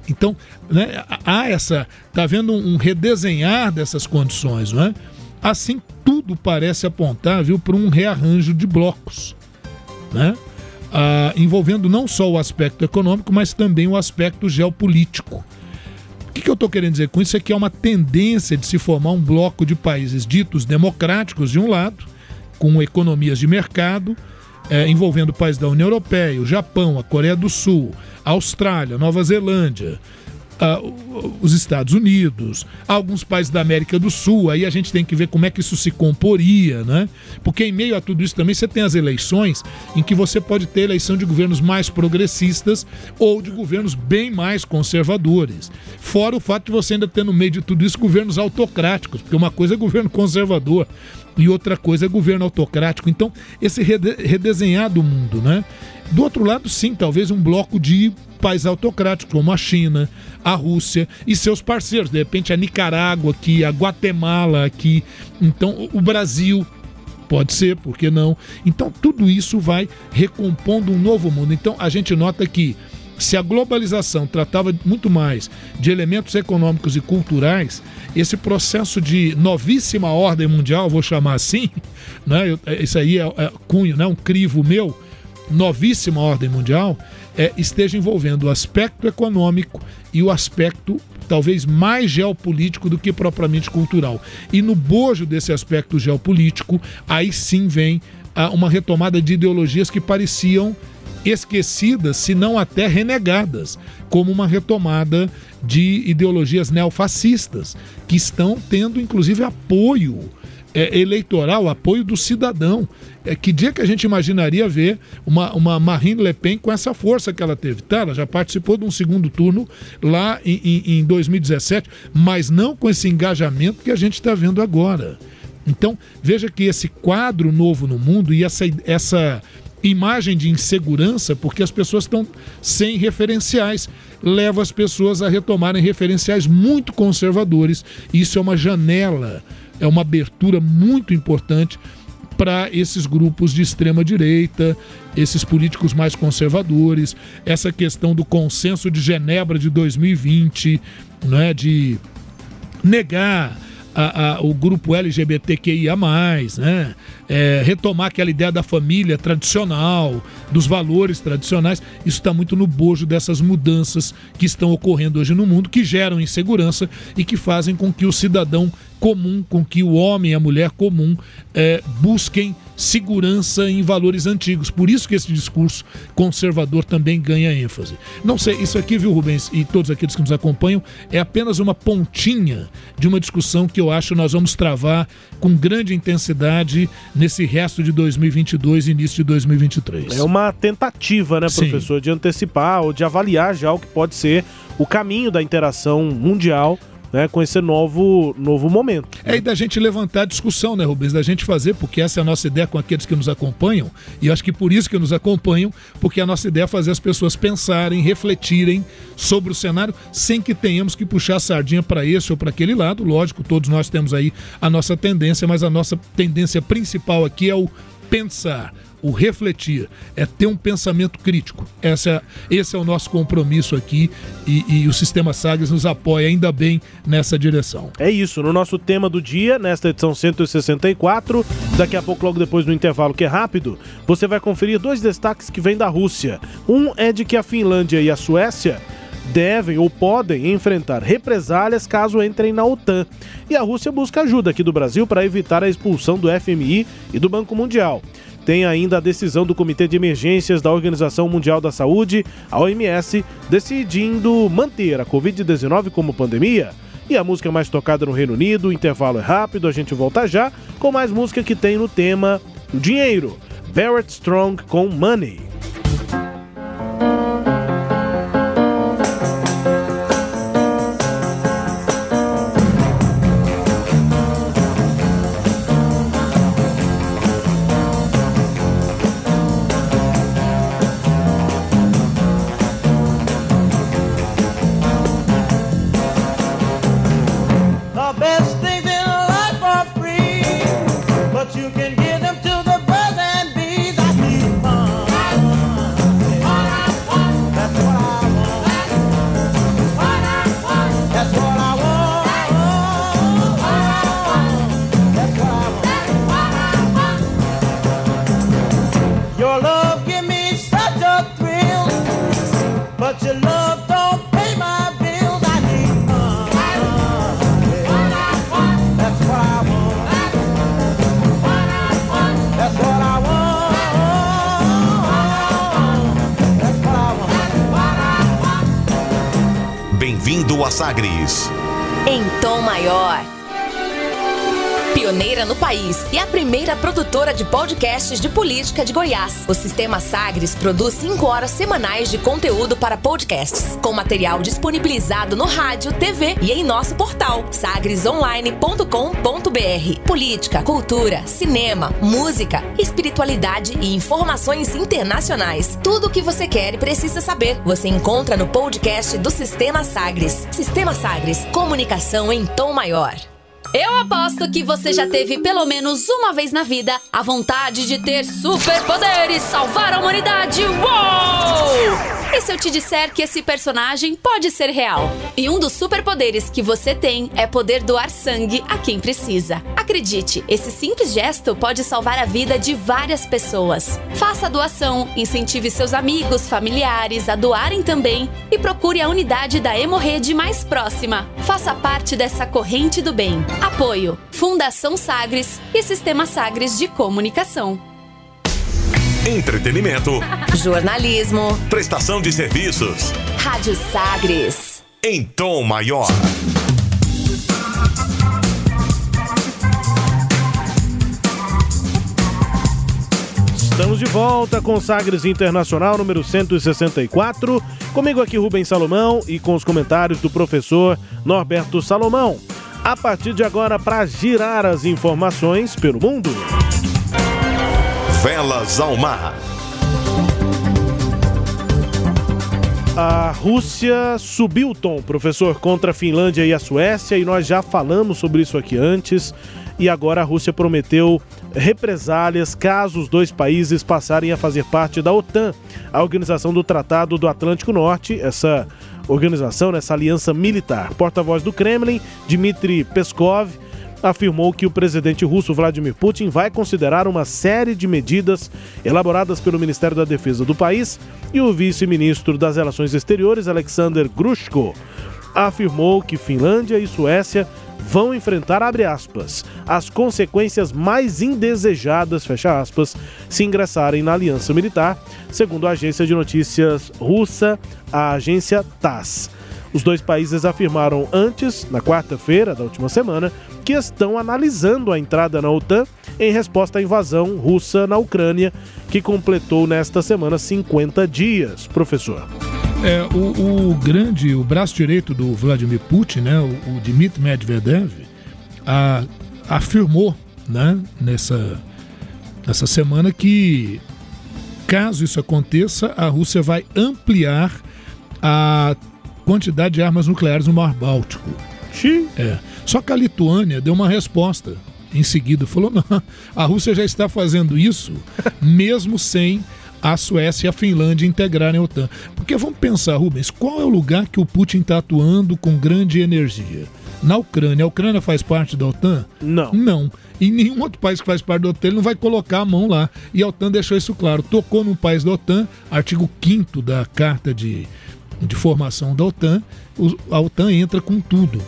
Então, né, há essa. Está havendo um redesenhar dessas condições, não é? Assim, tudo parece apontar para um rearranjo de blocos. Né? Ah, envolvendo não só o aspecto econômico, mas também o aspecto geopolítico. O que, que eu estou querendo dizer com isso é que há uma tendência de se formar um bloco de países ditos democráticos, de um lado, com economias de mercado, é, envolvendo países da União Europeia, o Japão, a Coreia do Sul, a Austrália, Nova Zelândia, uh, os Estados Unidos, alguns países da América do Sul. Aí a gente tem que ver como é que isso se comporia, né? Porque em meio a tudo isso também você tem as eleições em que você pode ter eleição de governos mais progressistas ou de governos bem mais conservadores. Fora o fato de você ainda ter no meio de tudo isso governos autocráticos, porque uma coisa é governo conservador e outra coisa é governo autocrático. Então, esse redesenhar do mundo, né? Do outro lado, sim, talvez um bloco de países autocráticos, como a China, a Rússia e seus parceiros. De repente, a Nicarágua aqui, a Guatemala aqui, então o Brasil. Pode ser, por que não? Então, tudo isso vai recompondo um novo mundo. Então, a gente nota que se a globalização tratava muito mais de elementos econômicos e culturais, esse processo de novíssima ordem mundial, vou chamar assim, né? Eu- Isso aí é, é cunho, né? um crivo meu, novíssima ordem mundial, é, esteja envolvendo o aspecto econômico e o aspecto talvez mais geopolítico do que propriamente cultural. E no bojo desse aspecto geopolítico, aí sim vem ah, uma retomada de ideologias que pareciam esquecidas, se não até renegadas, como uma retomada de ideologias neofascistas, que estão tendo inclusive apoio é, eleitoral, apoio do cidadão. É, que dia que a gente imaginaria ver uma, uma Marine Le Pen com essa força que ela teve? Tá, ela já participou de um segundo turno lá em, em, em 2017, mas não com esse engajamento que a gente está vendo agora. Então, veja que esse quadro novo no mundo e essa, essa imagem de insegurança, porque as pessoas estão sem referenciais, leva as pessoas a retomarem referenciais muito conservadores. Isso é uma janela, é uma abertura muito importante para esses grupos de extrema direita, esses políticos mais conservadores, essa questão do consenso de Genebra de 2020, né, de negar a- a- o grupo LGBTQIA, né? É, retomar aquela ideia da família tradicional, dos valores tradicionais. Isso está muito no bojo dessas mudanças que estão ocorrendo hoje no mundo, que geram insegurança e que fazem com que o cidadão comum, com que o homem e a mulher comum é, busquem segurança em valores antigos. Por isso que esse discurso conservador também ganha ênfase. Não sei, isso aqui, viu, Rubens, e todos aqueles que nos acompanham, é apenas uma pontinha de uma discussão que eu acho nós vamos travar com grande intensidade nesse resto de 2022 e início de 2023. É uma tentativa, né, Sim. professor, de antecipar ou de avaliar já o que pode ser o caminho da interação mundial né, com esse novo, novo momento. É e da gente levantar a discussão, né, Rubens? Da gente fazer, porque essa é a nossa ideia com aqueles que nos acompanham, e acho que por isso que nos acompanham, porque a nossa ideia é fazer as pessoas pensarem, refletirem sobre o cenário, sem que tenhamos que puxar a sardinha para esse ou para aquele lado. Lógico, todos nós temos aí a nossa tendência, mas a nossa tendência principal aqui é o pensar. O refletir é ter um pensamento crítico. Essa, esse é o nosso compromisso aqui e, e o Sistema Sagres nos apoia ainda bem nessa direção. É isso, no nosso tema do dia, nesta edição 164, daqui a pouco, logo depois do intervalo, que é rápido, você vai conferir dois destaques que vêm da Rússia. Um é de que a Finlândia e a Suécia devem ou podem enfrentar represálias caso entrem na OTAN. E a Rússia busca ajuda aqui do Brasil para evitar a expulsão do FMI e do Banco Mundial. Tem ainda a decisão do Comitê de Emergências da Organização Mundial da Saúde, a OMS, decidindo manter a Covid-19 como pandemia. E a música mais tocada no Reino Unido, o intervalo é rápido, a gente volta já com mais música que tem no tema dinheiro. Barrett Strong com Money. I want. Bem-vindo a Sagres. Em tom maior. Pioneira no país e a primeira produtora de podcasts de política de Goiás. O Sistema Sagres produz 5 horas semanais de conteúdo para podcasts, com material disponibilizado no rádio, TV e em nosso portal sagresonline.com.br. Política, cultura, cinema, música, espiritualidade e informações internacionais. Tudo o que você quer e precisa saber, você encontra no podcast do Sistema Sagres. Sistema Sagres, comunicação em tom maior. Eu aposto que você já teve pelo menos uma vez na vida a vontade de ter superpoderes, salvar a humanidade. Uou! E se eu te disser que esse personagem pode ser real? E um dos superpoderes que você tem é poder doar sangue a quem precisa. Acredite, esse simples gesto pode salvar a vida de várias pessoas. Faça a doação, incentive seus amigos, familiares a doarem também e procure a unidade da Hemorrede mais próxima. Faça parte dessa corrente do bem. Apoio: Fundação Sagres e Sistema Sagres de Comunicação. Entretenimento. Jornalismo. Prestação de serviços. Rádio Sagres. Em tom maior. Estamos de volta com Sagres Internacional número 164. Comigo aqui Rubens Salomão e com os comentários do professor Norberto Salomão. A partir de agora, para girar as informações pelo mundo. Velas ao mar. A Rússia subiu o tom, professor, contra a Finlândia e a Suécia, e nós já falamos sobre isso aqui antes. E agora a Rússia prometeu represálias caso os dois países passarem a fazer parte da OTAN, a Organização do Tratado do Atlântico Norte, essa organização, essa aliança militar. Porta-voz do Kremlin, Dmitry Peskov, afirmou que o presidente russo Vladimir Putin vai considerar uma série de medidas elaboradas pelo Ministério da Defesa do país e o vice-ministro das Relações Exteriores, Alexander Grushko, afirmou que Finlândia e Suécia vão enfrentar, aspas, as consequências mais indesejadas, aspas, se ingressarem na aliança militar, segundo a agência de notícias russa, a agência TASS. Os dois países afirmaram antes, na quarta-feira da última semana, que estão analisando a entrada na OTAN em resposta à invasão russa na Ucrânia, que completou nesta semana 50 dias. Professor. É, o, o grande, o braço direito do Vladimir Putin, né, o, o Dmitry Medvedev, a- afirmou né, nessa, nessa semana que, caso isso aconteça, a Rússia vai ampliar a quantidade de armas nucleares no Mar Báltico. É. Só que a Lituânia deu uma resposta em seguida. Falou: não, a Rússia já está fazendo isso, mesmo sem a Suécia e a Finlândia integrarem a OTAN. Porque vamos pensar, Rubens, qual é o lugar que o Putin está atuando com grande energia? Na Ucrânia. A Ucrânia faz parte da OTAN? Não. Não. E nenhum outro país que faz parte da OTAN ele não vai colocar a mão lá. E a OTAN deixou isso claro. Tocou num país da OTAN, artigo 5 da Carta de, de Formação da OTAN, a OTAN entra com tudo.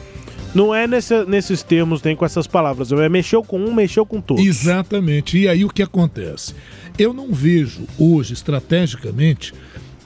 Não é nesse- nesses termos nem com essas palavras. É mexeu com um, mexeu com todos. Exatamente. E aí o que acontece? Eu não vejo hoje, estrategicamente,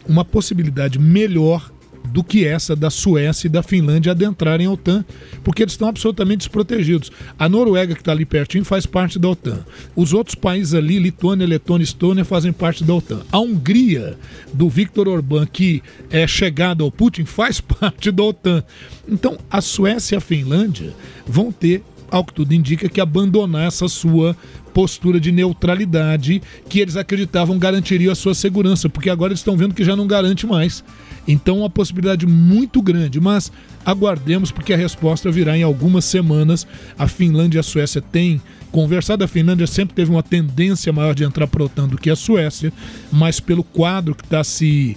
uma possibilidade melhor do que essa da Suécia e da Finlândia adentrarem a OTAN, porque eles estão absolutamente desprotegidos. A Noruega, que está ali pertinho, faz parte da OTAN. Os outros países ali, Lituânia, Letônia Estônia, fazem parte da OTAN. A Hungria, do Viktor Orbán, que é chegado ao Putin, faz parte da OTAN. Então, a Suécia e a Finlândia vão ter ao que tudo indica, que abandonar essa sua postura de neutralidade que eles acreditavam garantiria a sua segurança, porque agora eles estão vendo que já não garante mais. Então, uma possibilidade muito grande, mas aguardemos, porque a resposta virá em algumas semanas. A Finlândia e a Suécia têm conversado. A Finlândia sempre teve uma tendência maior de entrar para a OTAN do que a Suécia, mas pelo quadro que está se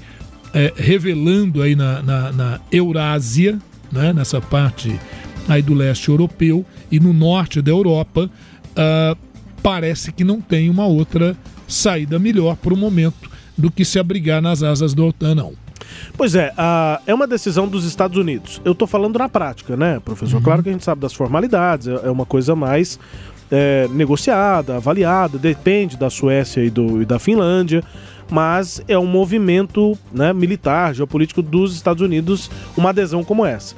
é, revelando aí na, na, na Eurásia, né, nessa parte aí do leste europeu e no norte da Europa, ah, parece que não tem uma outra saída melhor para o momento do que se abrigar nas asas da OTAN, não. Pois é, a- é uma decisão dos Estados Unidos. Eu tô falando na prática, né, professor? Claro que a gente sabe das formalidades, é é uma coisa mais é, negociada, avaliada, depende da Suécia e, do, e da Finlândia, mas é um movimento né, militar, geopolítico dos Estados Unidos, uma adesão como essa.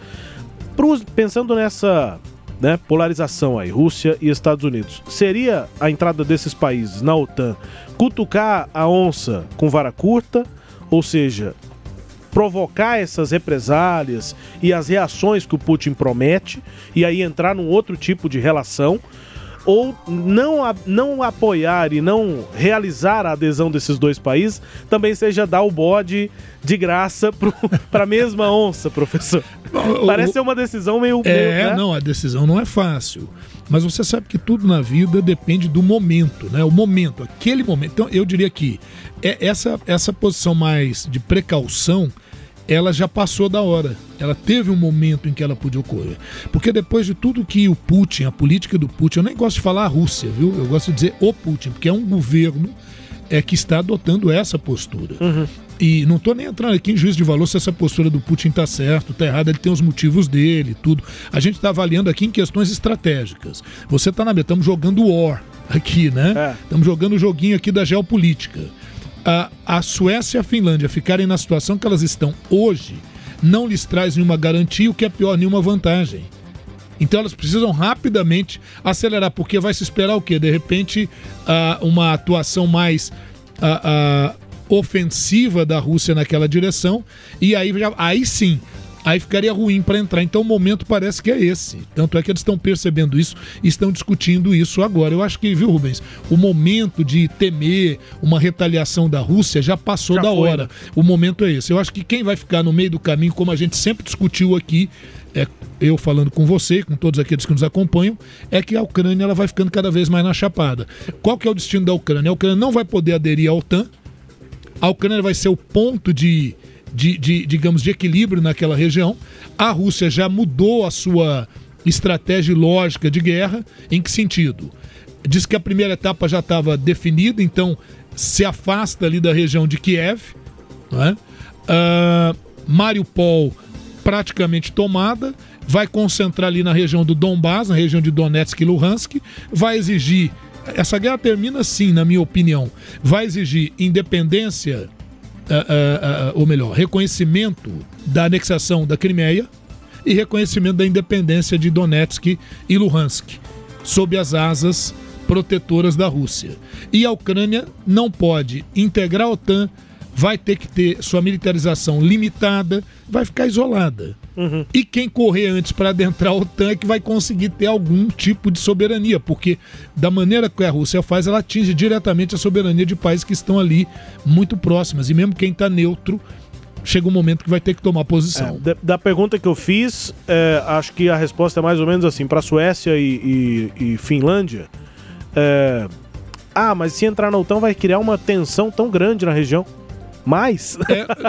Pros- pensando nessa né? Polarização aí, Rússia e Estados Unidos. Seria a entrada desses países na OTAN cutucar a onça com vara curta, ou seja, provocar essas represálias e as reações que o Putin promete e aí entrar num outro tipo de relação ou não, a- não apoiar e não realizar a adesão desses dois países também seja dar o bode de graça para a mesma onça, professor. Parece ser uma decisão meio. É, meio, né? não, a decisão não é fácil. Mas você sabe que tudo na vida depende do momento, né? O momento, aquele momento. Então, eu diria que é essa, essa posição mais de precaução, ela já passou da hora. Ela teve um momento em que ela podia ocorrer. Porque depois de tudo que o Putin, a política do Putin, eu nem gosto de falar a Rússia, viu? Eu gosto de dizer o Putin, porque é um governo é que está adotando essa postura. E não estou nem entrando aqui em juízo de valor se essa postura do Putin está certo, está errada, ele tem os motivos dele, tudo. A gente está avaliando aqui em questões estratégicas. Você está na estamos jogando War aqui, né? Estamos jogando o joguinho aqui da geopolítica. A, a Suécia e a Finlândia ficarem na situação que elas estão hoje não lhes traz nenhuma garantia, o que é pior, nenhuma vantagem. Então elas precisam rapidamente acelerar, porque vai se esperar o quê? De repente, uma atuação mais ofensiva da Rússia naquela direção, e aí, já- aí sim, aí ficaria ruim para entrar. Então o momento parece que é esse. Tanto é que eles estão percebendo isso e estão discutindo isso agora. Eu acho que, viu, Rubens, o momento de temer uma retaliação da Rússia já passou Já da foi, hora. né? O momento é esse. Eu acho que quem vai ficar no meio do caminho, como a gente sempre discutiu aqui, é eu falando com você, com todos aqueles que nos acompanham, é que a Ucrânia ela vai ficando cada vez mais na chapada. Qual que é o destino da Ucrânia? A Ucrânia não vai poder aderir à OTAN. A Ucrânia vai ser o ponto de, de, de, digamos, de equilíbrio naquela região. A Rússia já mudou a sua estratégia e lógica de guerra. Em que sentido? Diz que a primeira etapa já estava definida, então se afasta ali da região de Kiev. Não é? Ah, Mariupol praticamente tomada, vai concentrar ali na região do Donbass, na região de Donetsk e Luhansk, vai exigir. Essa guerra termina sim, na minha opinião. Vai exigir independência, ah, ah, ou melhor, reconhecimento da anexação da Crimeia e reconhecimento da independência de Donetsk e Luhansk, sob as asas protetoras da Rússia. E a Ucrânia não pode integrar a OTAN, vai ter que ter sua militarização limitada, vai ficar isolada. E quem correr antes para adentrar a OTAN é que vai conseguir ter algum tipo de soberania, porque da maneira que a Rússia faz, ela atinge diretamente a soberania de países que estão ali muito próximas. E mesmo quem está neutro, chega um momento que vai ter que tomar posição. É, da, da pergunta que eu fiz, é, acho que a resposta é mais ou menos assim: para Suécia e, e- e Finlândia. é, ah, mas se entrar na OTAN vai criar uma tensão tão grande na região. Mas,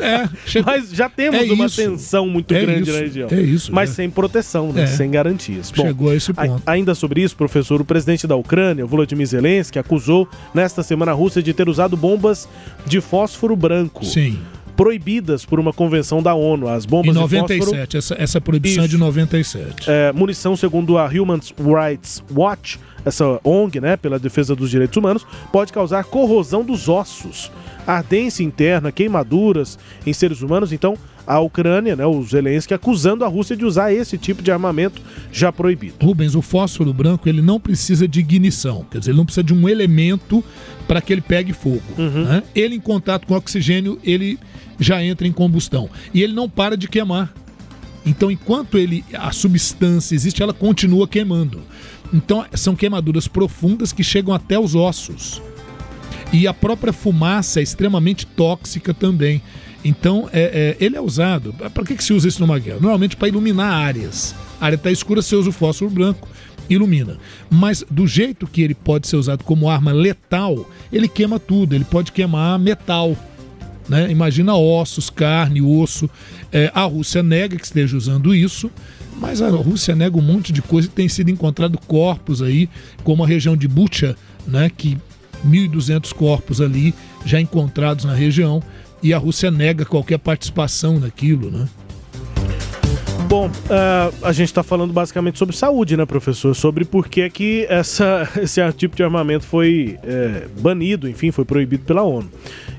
mas já temos É uma isso. tensão muito É grande isso, na região. é isso, mas é. sem proteção, né? É. sem garantias. Bom, Chegou a esse ponto. a- ainda sobre isso, professor, o presidente da Ucrânia, Volodymyr Zelensky, acusou nesta semana a Rússia de ter usado bombas de fósforo branco. Sim. Proibidas por uma convenção da ONU. As bombas Em de fósforo 97, essa, essa proibição é de 97. é, munição, segundo a Human Rights Watch, essa ONG, né, pela defesa dos direitos humanos, pode causar corrosão dos ossos, ardência interna, queimaduras em seres humanos. Então, a Ucrânia, né, o Zelensky, acusando a Rússia de usar esse tipo de armamento já proibido. Rubens, o fósforo branco ele não precisa de ignição, quer dizer, ele não precisa de um elemento para que ele pegue fogo. né? Ele em contato com oxigênio, ele já entra em combustão e ele não para de queimar. Então, enquanto ele a substância existe, ela continua queimando. Então, são queimaduras profundas que chegam até os ossos. E a própria fumaça é extremamente tóxica também. Então, é, é, ele é usado. Para que, que se usa isso numa guerra? Normalmente para iluminar áreas. A área está escura, você usa o fósforo branco, ilumina. Mas do jeito que ele pode ser usado como arma letal, ele queima tudo. Ele pode queimar metal. Né? Imagina ossos, carne, osso. É, a Rússia nega que esteja usando isso, mas a Rússia nega um monte de coisa e tem sido encontrado corpos aí, como a região de Bucha, né? que 1.200 corpos ali já encontrados na região, e a Rússia nega qualquer participação naquilo. Né? Bom, ah, a gente está falando basicamente sobre saúde, né, professor? Sobre por que, que essa, esse tipo de armamento foi é, banido, enfim, foi proibido pela ONU.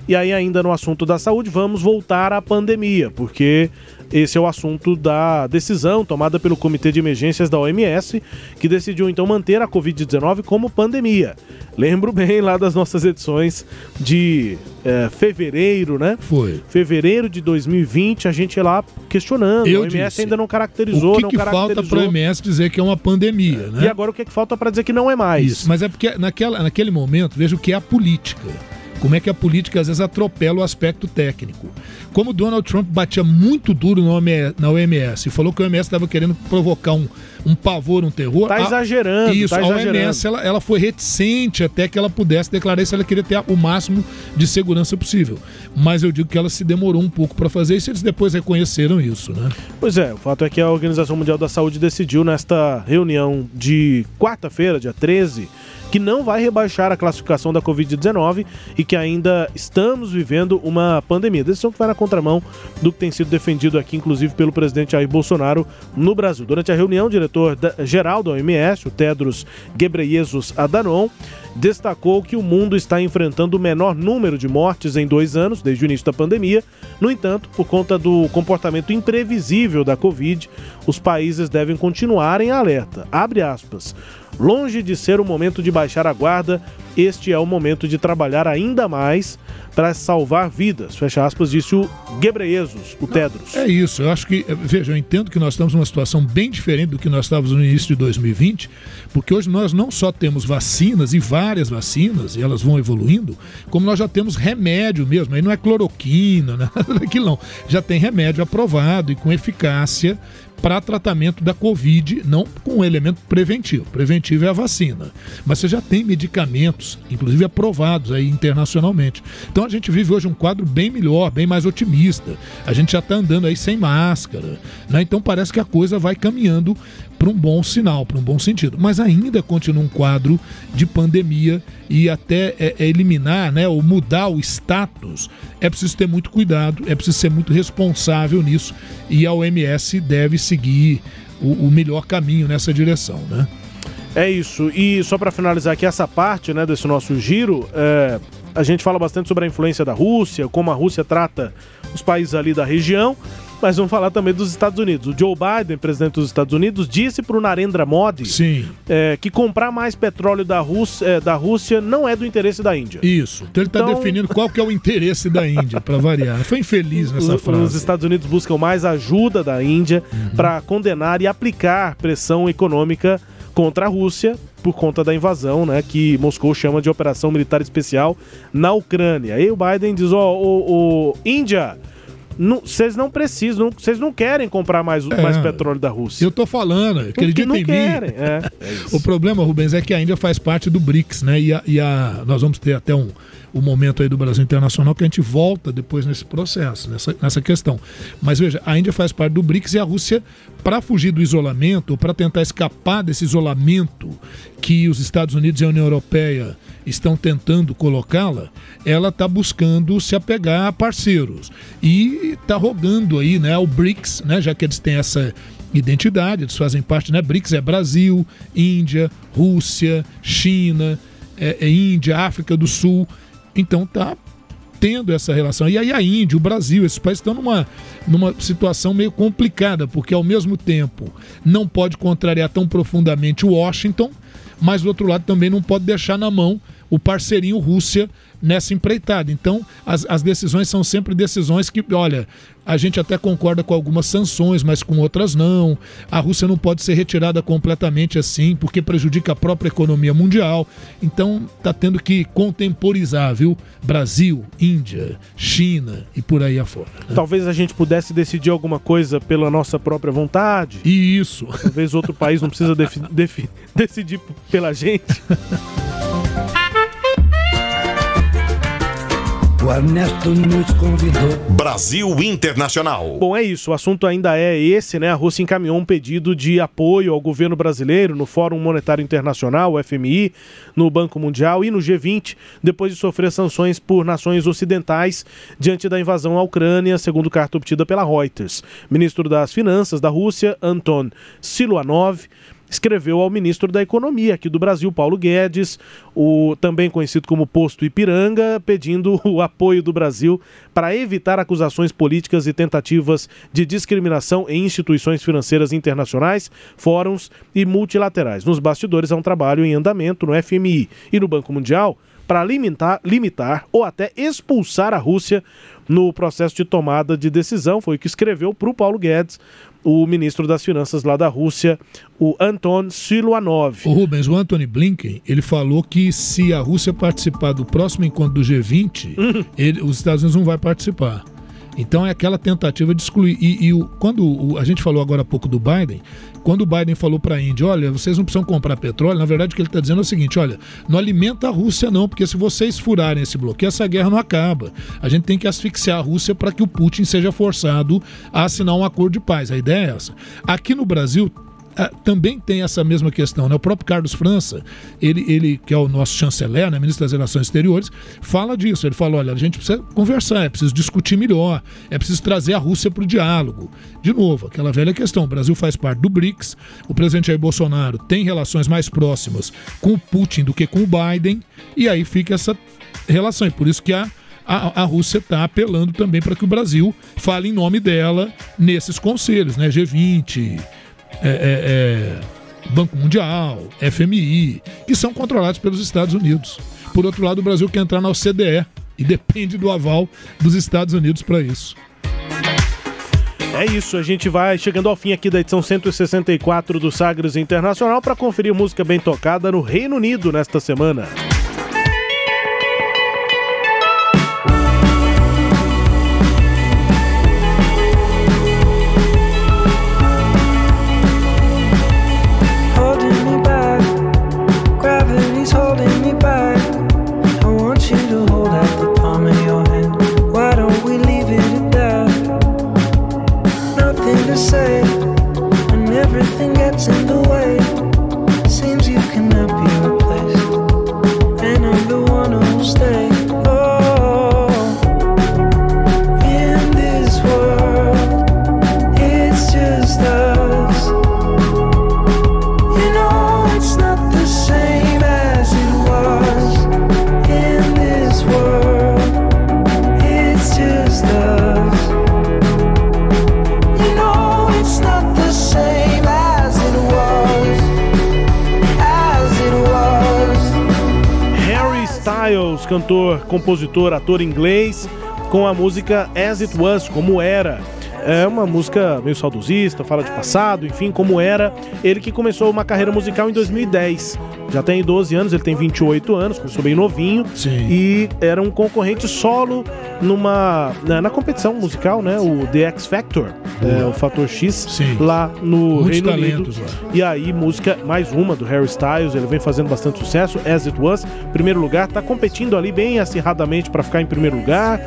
E aí, ainda no assunto da saúde, vamos voltar à pandemia, porque Esse é o assunto da decisão tomada pelo Comitê de Emergências da OMS, que decidiu então manter a Covid-19 como pandemia. Lembro bem lá das nossas edições de eh, fevereiro, né? Foi. Fevereiro de 2020, a gente ia lá questionando. Eu a OMS disse. ainda não caracterizou, O que, não que falta para a OMS dizer que é uma pandemia, né? E agora o que, que falta para dizer que não é mais? Isso, mas é porque naquela, naquele momento, veja o que é a política. Como é que a política às vezes atropela o aspecto técnico. Como o Donald Trump batia muito duro na OMS, e falou que a OMS estava querendo provocar um, um pavor, um terror. Tá a- exagerando, Isso, tá a exagerando. OMS ela, ela foi reticente até que ela pudesse declarar se ela queria ter o máximo de segurança possível. Mas eu digo que ela se demorou um pouco para fazer isso e eles depois reconheceram isso, né? Pois é, o fato é que a Organização Mundial da Saúde decidiu nesta reunião de quarta-feira, dia 13, que não vai rebaixar a classificação da Covid-19 e que ainda estamos vivendo uma pandemia. Decisão que vai na contramão do que tem sido defendido aqui, inclusive pelo presidente Jair Bolsonaro no Brasil. Durante a reunião, o diretor-geral da OMS, o Tedros Ghebreyesus Adhanom, destacou que o mundo está enfrentando o menor número de mortes em dois anos, desde o início da pandemia. No entanto, por conta do comportamento imprevisível da Covid, os países devem continuar em alerta. Abre aspas. Longe de ser o momento de baixar a guarda, este é o momento de trabalhar ainda mais para salvar vidas. Fecha aspas, disse o Ghebreyesus, o Tedros. É isso, eu acho que, veja, eu entendo que nós estamos numa situação bem diferente do que nós estávamos no início de 2020, porque hoje nós não só temos vacinas e várias vacinas, e elas vão evoluindo, como nós já temos remédio mesmo, aí não é cloroquina, nada daquilo não, já tem remédio aprovado e com eficácia para tratamento da Covid, não com um elemento preventivo. Preventivo é a vacina. Mas você já tem medicamentos, inclusive aprovados aí internacionalmente. Então a gente vive hoje um quadro bem melhor, bem mais otimista. A gente já está andando aí sem máscara. Né? Então parece que a coisa vai caminhando para um bom sinal, para um bom sentido. Mas ainda continua um quadro de pandemia e até é, é eliminar, né, ou mudar o status, é preciso ter muito cuidado, é preciso ser muito responsável nisso e a OMS deve seguir o, o melhor caminho nessa direção, né? É isso. E só para finalizar aqui essa parte né, desse nosso giro, é, a gente fala bastante sobre a influência da Rússia, como a Rússia trata os países ali da região, mas vamos falar também dos Estados Unidos. O Joe Biden, presidente dos Estados Unidos, disse para o Narendra Modi é, que comprar mais petróleo da Rússia, é, da Rússia não é do interesse da Índia. Isso. Então ele está Então- definindo qual que é o interesse da Índia, para variar. Foi infeliz nessa Os- Os frase. Estados Unidos buscam mais ajuda da Índia Uhum. para condenar e aplicar pressão econômica contra a Rússia por conta da invasão, né, que Moscou chama de operação militar especial na Ucrânia. Aí o Biden diz: ó, o, o Índia, não- vocês não precisam, vocês não querem comprar mais, É. mais petróleo da Rússia. Eu tô falando, acredita não em querem, mim. é, é o problema, Rubens, é que a Índia faz parte do BRICS, né? E, a, e a- nós vamos ter até um, um momento aí do Brasil Internacional que a gente volta depois nesse processo, nessa, nessa questão. Mas veja, a Índia faz parte do BRICS e a Rússia, para fugir do isolamento, para tentar escapar desse isolamento que os Estados Unidos e a União Europeia estão tentando colocá-la, ela está buscando se apegar a parceiros e está rogando aí, né, ao BRICS, né, já que eles têm essa identidade, eles fazem parte, né? BRICS é Brasil, Índia, Rússia, China, é, é Índia, África do Sul. Então tá tendo essa relação. E aí a Índia, o Brasil, esses países estão numa, numa situação meio complicada, porque ao mesmo tempo não pode contrariar tão profundamente o Washington, mas do outro lado também não pode deixar na mão o parceirinho Rússia nessa empreitada. Então, as, as decisões são sempre decisões que, olha, a gente até concorda com algumas sanções, mas com outras não. A Rússia não pode ser retirada completamente assim, porque prejudica a própria economia mundial. Então, tá tendo que contemporizar, viu? Brasil, Índia, China e por aí afora. né? Talvez a gente pudesse decidir alguma coisa pela nossa própria vontade. Isso. Talvez outro país não precisa decidir pela gente. O Ernesto nos convidou. Brasil Internacional. Bom, é isso. O assunto ainda é esse, né? A Rússia encaminhou um pedido de apoio ao governo brasileiro no Fórum Monetário Internacional, o FMI, no Banco Mundial e no G20, depois de sofrer sanções por nações ocidentais diante da invasão à Ucrânia, segundo carta obtida pela Reuters. Ministro das Finanças da Rússia, Anton Siluanov, escreveu ao ministro da Economia aqui do Brasil, Paulo Guedes, o também conhecido como Posto Ipiranga, pedindo o apoio do Brasil para evitar acusações políticas e tentativas de discriminação em instituições financeiras internacionais, fóruns e multilaterais. Nos bastidores há um trabalho em andamento no FMI e no Banco Mundial para limitar, limitar ou até expulsar a Rússia no processo de tomada de decisão. Foi o que escreveu para o Paulo Guedes, o ministro das Finanças lá da Rússia, o Anton Siluanov. O Rubens, o Anthony Blinken, ele falou que se a Rússia participar do próximo encontro do G20, Uhum. ele- os Estados Unidos não vai participar. Então é aquela tentativa de excluir. E, e o- quando o- a gente falou agora há pouco do Biden, quando o Biden falou para a Índia, olha, vocês não precisam comprar petróleo, na verdade o que ele está dizendo é o seguinte, olha, não alimenta a Rússia não, porque se vocês furarem esse bloqueio, essa guerra não acaba. A gente tem que asfixiar a Rússia para que o Putin seja forçado a assinar um acordo de paz. A ideia é essa. Aqui no Brasil, também tem essa mesma questão, né? O próprio Carlos França, ele, ele que é o nosso chanceler, né, ministro das Relações Exteriores, fala disso. Ele fala: olha, a gente precisa conversar, é preciso discutir melhor, é preciso trazer a Rússia para o diálogo. De novo, aquela velha questão: o Brasil faz parte do BRICS, o presidente Jair Bolsonaro tem relações mais próximas com o Putin do que com o Biden, e aí fica essa relação. E por isso que a a, a Rússia está apelando também para que o Brasil fale em nome dela nesses conselhos, né? G20, é, é, é, Banco Mundial, FMI, que são controlados pelos Estados Unidos. Por outro lado, o Brasil quer entrar na OCDE e depende do aval dos Estados Unidos para isso. É isso, a gente vai chegando ao fim aqui da edição 164 do Sagres Internacional para conferir música bem tocada no Reino Unido nesta semana. Cantor, compositor, ator inglês, com a música As It Was, como era. É uma música meio saudosista, fala de passado, enfim, como era. Ele que começou uma carreira musical em 2010. Já tem 12 anos, ele tem 28 anos, começou bem novinho. E era um concorrente solo numa na, na competição musical, né? O The X Factor, é, o Fator X, lá no Muitos Reino Unido. lá. E aí, música, mais uma do Harry Styles, ele vem fazendo bastante sucesso, As It Was, primeiro lugar, tá competindo ali bem acirradamente para ficar em primeiro lugar,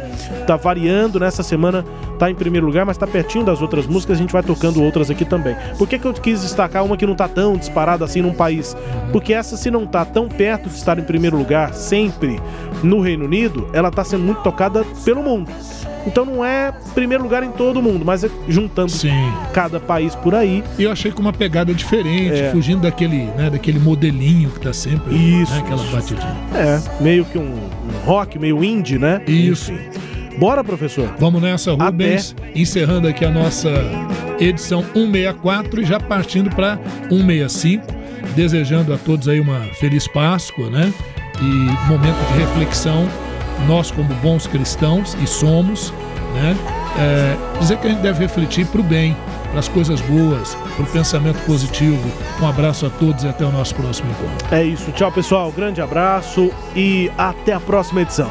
tá variando, nessa semana tá em primeiro lugar, mas tá pertinho das outras músicas, a gente vai tocando outras aqui também. Por que, que eu quis destacar uma que não tá tão disparada assim num país? Porque essa, se não tá tão perto de estar em primeiro lugar, sempre no Reino Unido, ela tá sendo muito tocada pelo mundo. Então não é primeiro lugar em todo mundo, mas é juntando cada país por aí. E eu achei com uma pegada diferente, É. fugindo daquele, né, daquele modelinho que tá sempre. Isso, Né, aquela batidinha. É, meio que um, um rock, meio indie, né? Isso. Enfim. Bora, professor? Vamos nessa, Rubens. Encerrando aqui a nossa edição 164 e já partindo para 165. Desejando a todos aí uma feliz Páscoa, né? E momento de reflexão. Nós, como bons cristãos, e somos, né? É, dizer que a gente deve refletir para o bem, para as coisas boas, para o pensamento positivo. Um abraço a todos e até o nosso próximo encontro. É isso. Tchau, pessoal. Grande abraço e até a próxima edição.